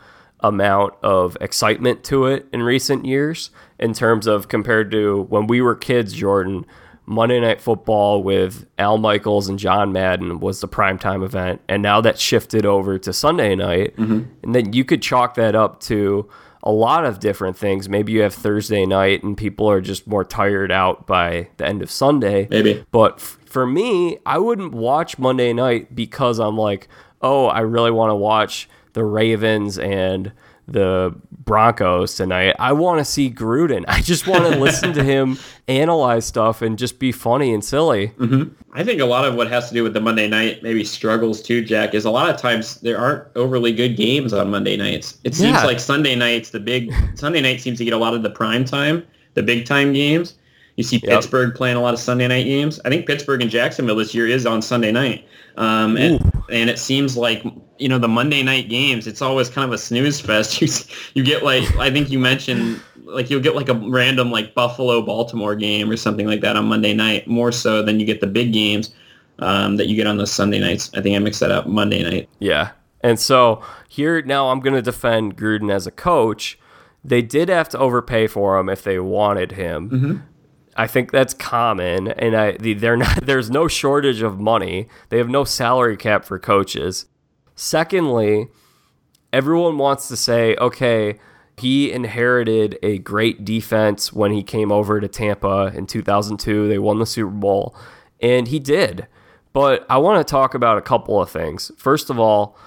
amount of excitement to it in recent years in terms of compared to when we were kids, Jordan. Monday Night Football with Al Michaels and John Madden was the primetime event, and now that's shifted over to Sunday night. Mm-hmm. And then you could chalk that up to a lot of different things. Maybe you have Thursday night, and people are just more tired out by the end of Sunday. Maybe. But f- for me, I wouldn't watch Monday night because I'm like, oh, I really want to watch the Ravens and the Broncos tonight. I want to see Gruden. I just want to listen to him analyze stuff and just be funny and silly. I think a lot of what has to do with the Monday night maybe struggles too, Jack, is a lot of times there aren't overly good games on Monday nights. It seems Yeah. like Sunday nights, the big Sunday night seems to get a lot of the prime time, the big time games. You see Yep. Pittsburgh playing a lot of Sunday night games. I think Pittsburgh and Jacksonville this year is on Sunday night. Um, and, and it seems like, you know, the Monday night games, it's always kind of a snooze fest. You, you get like, I think you mentioned, like you'll get like a random like Buffalo Baltimore game or something like that on Monday night, more so than you get the big games um, that you get on those Sunday nights. I think I mixed that up. Monday night. Yeah. And so here now I'm going to defend Gruden as a coach. They did have to overpay for him if they wanted him. I think that's common, and I they're not. There's no shortage of money. They have no salary cap for coaches. Secondly, everyone wants to say, okay, he inherited a great defense when he came over to Tampa in 2002. They won the Super Bowl, and he did. But I want to talk about a couple of things. First of all,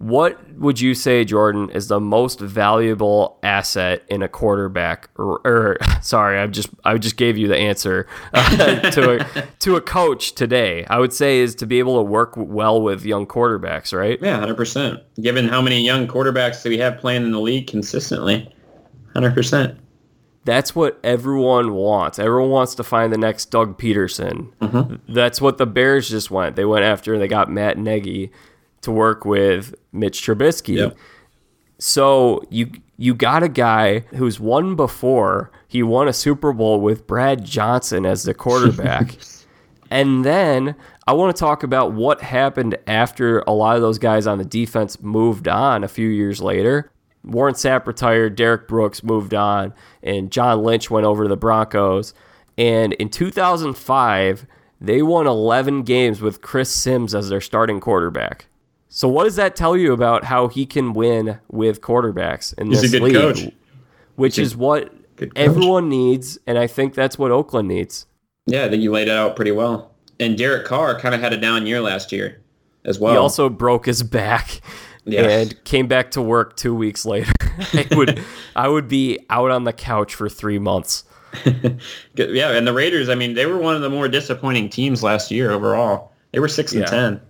what would you say, Jordan, is the most valuable asset in a quarterback? Or, or sorry, I just I just gave you the answer uh, to a, to a coach today. I would say is to be able to work well with young quarterbacks, right? Yeah, hundred percent. Given how many young quarterbacks that we have playing in the league consistently, hundred percent. That's what everyone wants. Everyone wants to find the next Doug Pederson. That's what the Bears just went. They went after and they got Matt Nagy to work with Mitch Trubisky. Yep. So you you got a guy who's won before. He won a Super Bowl with Brad Johnson as the quarterback. And then I want to talk about what happened after a lot of those guys on the defense moved on a few years later. Warren Sapp retired, Derrick Brooks moved on, and John Lynch went over to the Broncos. And in 2005, they won 11 games with Chris Sims as their starting quarterback. So, what does that tell you about how he can win with quarterbacks in He's this a good league? coach. Which is what everyone needs, and I think that's what Oakland needs. Yeah, I think you laid it out pretty well. And Derek Carr kind of had a down year last year as well. He also broke his back Yeah. and came back to work two weeks later. I would I would be out on the couch for three months. Yeah, and the Raiders, I mean, they were one of the more disappointing teams last year overall. They were 6 and Yeah. 10.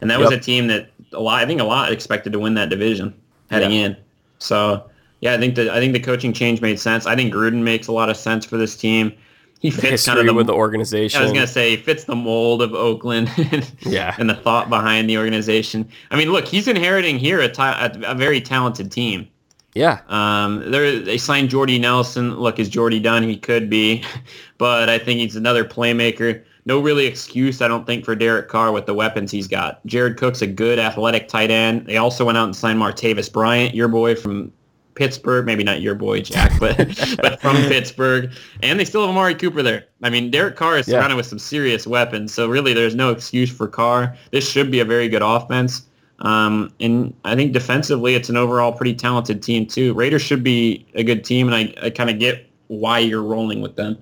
And that was a team that a lot I think a lot expected to win that division heading Yeah. in. So, yeah, I think the I think the coaching change made sense. I think Gruden makes a lot of sense for this team. He fits kind of the, with the organization. I was gonna say he fits the mold of Oakland and, Yeah. and the thought behind the organization. I mean, look, he's inheriting here a, ta- a, a very talented team. yeah. Um, they they signed Jordy Nelson. Look, is Jordy done? He could be, but I think he's another playmaker. No really excuse, I don't think, for Derek Carr with the weapons he's got. Jared Cook's a good athletic tight end. They also went out and signed Martavis Bryant, your boy from Pittsburgh. Maybe not your boy, Jack, but but from Pittsburgh. And they still have Amari Cooper there. I mean, Derek Carr is Yeah. surrounded with some serious weapons. So really, there's no excuse for Carr. This should be a very good offense. Um, and I think defensively, it's an overall pretty talented team too. Raiders should be a good team, and I, I kind of get why you're rolling with them.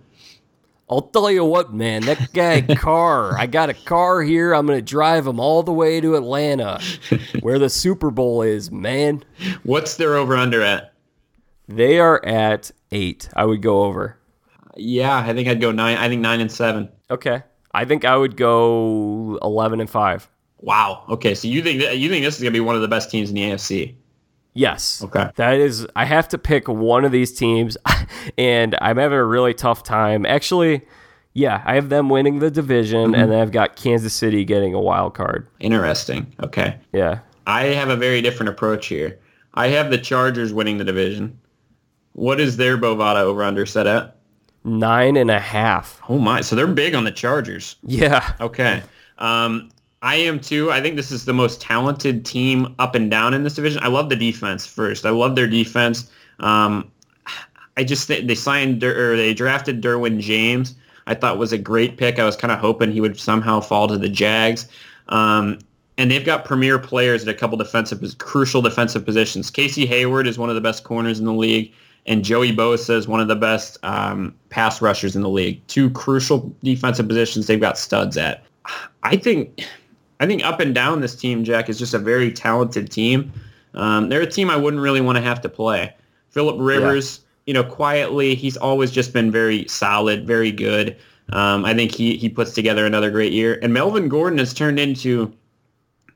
I'll tell you what, man, that guy Carr, I got a car here. I'm going to drive him all the way to Atlanta, where the Super Bowl is, man. What's their over under at? They are at eight. I would go over. Yeah, I think I'd go nine. I think nine and seven. Okay. I think I would go 11 and 5. Wow. Okay, so you think you think this is gonna be one of the best teams in the AFC? Yes. Okay. That is, I have to pick one of these teams, and I'm having a really tough time. Actually, yeah, I have them winning the division, and then I've got Kansas City getting a wild card. Interesting. Okay. Yeah. I have a very different approach here. I have the Chargers winning the division. What is their Bovada over under set at? Nine and a half. Oh my! So they're big on the Chargers. Yeah. Okay. Um, I am too. I think this is the most talented team up and down in this division. I love the defense first. I love their defense. Um, I just think they signed or they drafted Derwin James. I thought was a great pick. I was kind of hoping he would somehow fall to the Jags. Um, and they've got premier players at a couple defensive, crucial defensive positions. Casey Hayward is one of the best corners in the league, and Joey Bosa is one of the best um, pass rushers in the league. Two crucial defensive positions they've got studs at. I think, I think up and down this team, Jack, is just a very talented team. Um, they're a team I wouldn't really want to have to play. Philip Rivers, you know, quietly, he's always just been very solid, very good. Um, I think he he puts together another great year. And Melvin Gordon has turned into,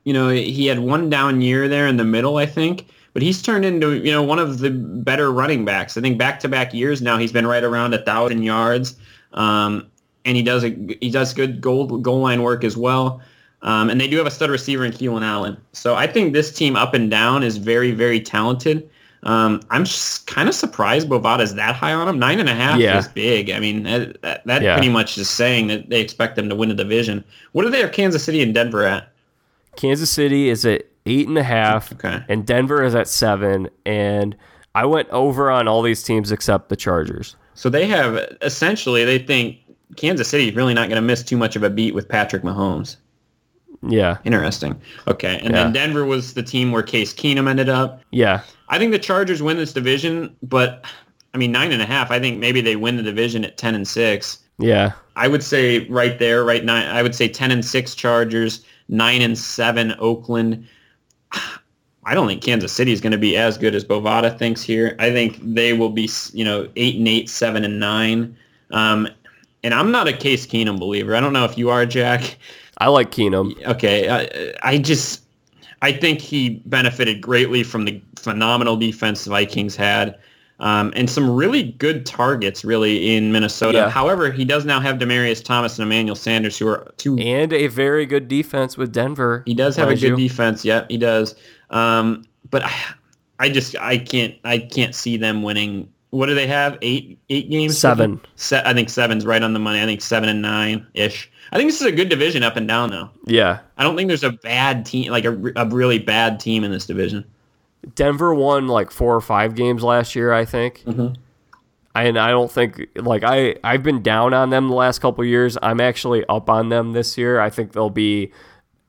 you know, he had one down year there in the middle, I think, but he's turned into, you know, one of the better running backs. I think back-to-back years now he's been right around a thousand yards, um, and he does a he does good goal goal line work as well. Um, and they do have a stud receiver in Keenan Allen. So I think this team up and down is very, very talented. Um, I'm kind of surprised Bovada's that high on him. Nine and a half Yeah. is big. I mean, that, that, that Yeah. pretty much is saying that they expect them to win the division. What are they have Kansas City and Denver at? Kansas City is at eight and a half, Okay. and Denver is at seven. And I went over on all these teams except the Chargers. So they have essentially they think Kansas City is really not going to miss too much of a beat with Patrick Mahomes. Yeah. Interesting. Okay, and Yeah. then Denver was the team where Case Keenum ended up. Yeah. I think the Chargers win this division, but I mean nine and a half. I think maybe they win the division at ten and six. Yeah. I would say right there, right nine. I would say ten and six Chargers, nine and seven Oakland. I don't think Kansas City is going to be as good as Bovada thinks here. I think they will be, you know, eight and eight, seven and nine. Um, and I'm not a Case Keenum believer. I don't know if you are, Jack. I like Keenum. Okay, I, I just I think he benefited greatly from the phenomenal defense the Vikings had. Um, and some really good targets, really, in Minnesota. Yeah. However, he does now have Demaryius Thomas and Emmanuel Sanders, who are two. And a very good defense with Denver. He does have a good you. defense. Yeah, he does. Um, but I, I just I can't I can't see them winning what do they have? Eight eight games? Seven. Se- I think seven's right on the money. I think seven and nine ish. I think this is a good division up and down though. Yeah. I don't think there's a bad team, like a, a really bad team in this division. Denver won like four or five games last year, I think. Mm-hmm. And I don't think like I I've been down on them the last couple years. I'm actually up on them this year. I think they'll be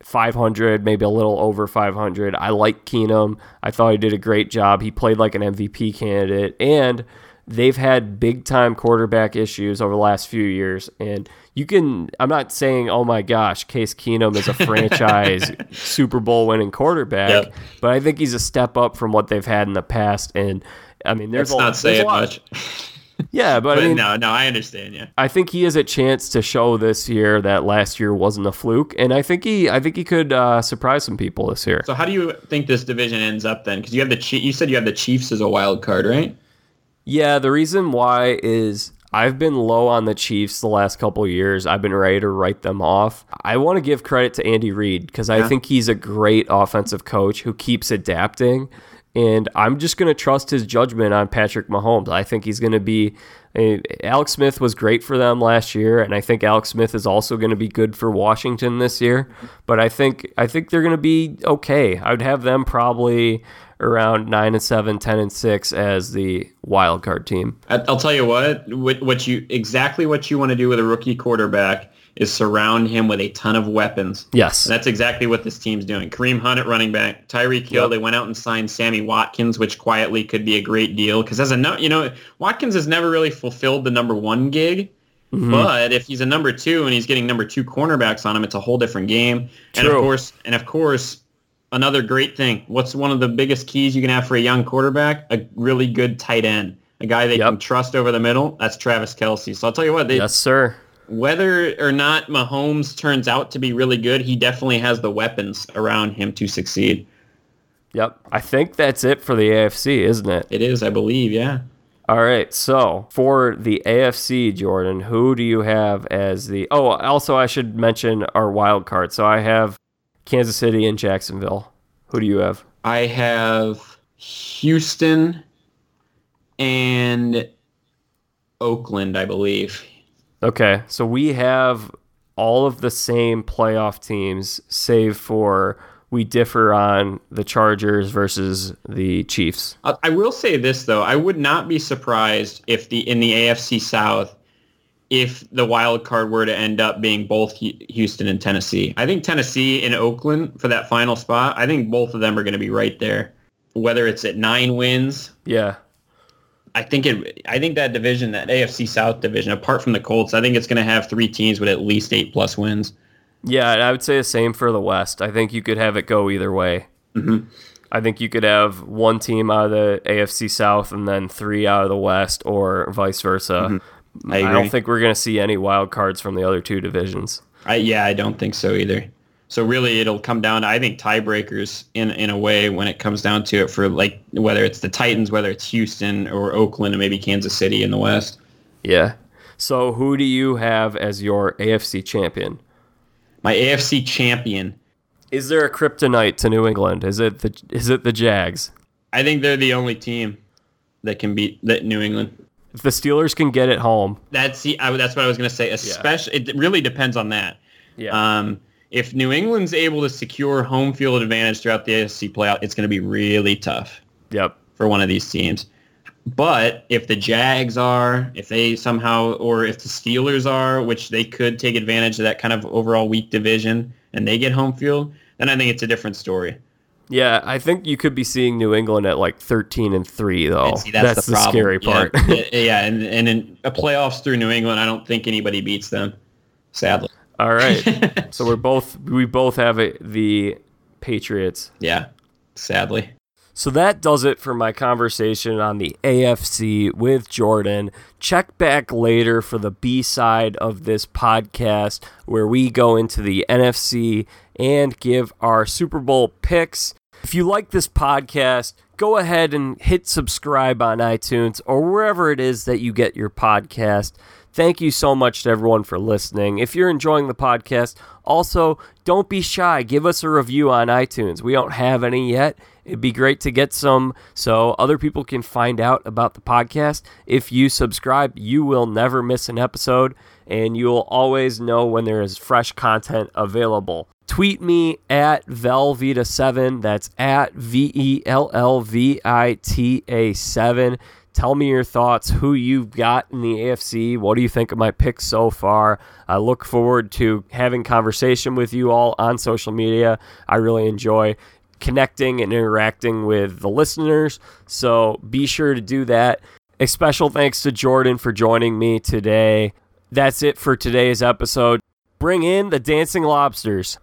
500, maybe a little over 500. I like Keenum. I thought he did a great job. He played like an MVP candidate, and they've had big time quarterback issues over the last few years. And you can, I'm not saying, oh my gosh, Case Keenum is a franchise Super Bowl winning quarterback, Yep. but I think he's a step up from what they've had in the past. And I mean, there's Let's a, not there's say a lot- much. Yeah, but, But I mean, no, no, I understand. Yeah. I think he has a chance to show this year that last year wasn't a fluke, and I think he, I think he could uh, surprise some people this year. So how do you think this division ends up then? Because you have the you said you have the Chiefs as a wild card, right? Yeah, the reason why is I've been low on the Chiefs the last couple years. I've been ready to write them off. I want to give credit to Andy Reid because I Yeah. think he's a great offensive coach who keeps adapting. And I'm just going to trust his judgment on Patrick Mahomes. I think he's going to be. eh, Alex Smith was great for them last year, and I think Alex Smith is also going to be good for Washington this year. But I think I think they're going to be okay. I would have them probably around nine and seven, 10 and six as the wild card team. I'll tell you what, what you exactly what you want to do with a rookie quarterback is surround him with a ton of weapons. Yes. And that's exactly what this team's doing. Kareem Hunt at running back, Tyreek Hill. Yep. They went out and signed Sammy Watkins, which quietly could be a great deal because as a no, you know Watkins has never really fulfilled the number one gig. Mm-hmm. But if he's a number two and he's getting number two cornerbacks on him, it's a whole different game. And of True. course, and of course, another great thing. What's one of the biggest keys you can have for a young quarterback? A really good tight end, a guy they Yep. can trust over the middle. That's Travis Kelce. So I'll tell you what, they, yes, sir. Whether or not Mahomes turns out to be really good, he definitely has the weapons around him to succeed. Yep. I think that's it for the AFC, isn't it? It is, I believe, yeah. All right. So for the AFC, Jordan, who do you have as the? Oh, also I should mention our wild card. So I have Kansas City and Jacksonville. Who do you have? I have Houston and Oakland, I believe. Okay. So we have all of the same playoff teams, save for we differ on the Chargers versus the Chiefs. I will say this though, I would not be surprised if the in the AFC South if the wild card were to end up being both Houston and Tennessee. I think Tennessee and Oakland for that final spot, I think both of them are going to be right there. Whether it's at 9 wins, Yeah. I think it I think that division, that AFC South division, apart from the Colts, I think it's going to have 3 teams with at least 8 plus wins. Yeah, I would say the same for the West. I think you could have it go either way. Mhm. I think you could have one team out of the AFC South and then three out of the West, or vice versa. I I, agree. don't think we're going to see any wild cards from the other two divisions. I, yeah, I don't think so either. So really, it'll come down to I think tiebreakers in in a way when it comes down to it for like whether it's the Titans, whether it's Houston or Oakland, and maybe Kansas City in the West. Yeah. So who do you have as your AFC champion? My AFC champion, Is there a kryptonite to New England? Is it the is it the Jags? I think they're the only team that can beat that New England. If the Steelers can get it home, That's the, I, that's what I was going to say. Especially, it really depends on that. yeah, Um, if New England's able to secure home field advantage throughout the AFC playoff, it's going to be really tough. yep, for one of these teams. But if the Jags are, if they somehow, or if the Steelers are, which they could take advantage of that kind of overall weak division, and they get home field, then I think it's a different story. yeah. I think you could be seeing New England at like thirteen and three, though. And see, that's, the, problem. scary part. yeah, yeah, and, and in a playoffs through New England, I don't think anybody beats them. Sadly. All right. so we're both we both have it, the Patriots. Yeah, sadly. So that does it for my conversation on the AFC with Jordan. Check back later for the B side of this podcast where we go into the NFC and give our Super Bowl picks. If you like this podcast, go ahead and hit subscribe on iTunes or wherever it is that you get your podcast. Thank you so much to everyone for listening. If you're enjoying the podcast, also don't be shy. Give us a review on iTunes. We don't have any yet. It'd be great to get some so other people can find out about the podcast. If you subscribe, you will never miss an episode and you'll always know when there is fresh content available. Tweet me at Velveeta7. That's at V E L L V I T A 7. Tell me your thoughts, who you've got in the AFC. What do you think of my picks so far? I look forward to having conversation with you all on social media. I really enjoy connecting and interacting with the listeners. So be sure to do that. A special thanks to Jordan for joining me today. That's it for today's episode. Bring in the dancing lobsters.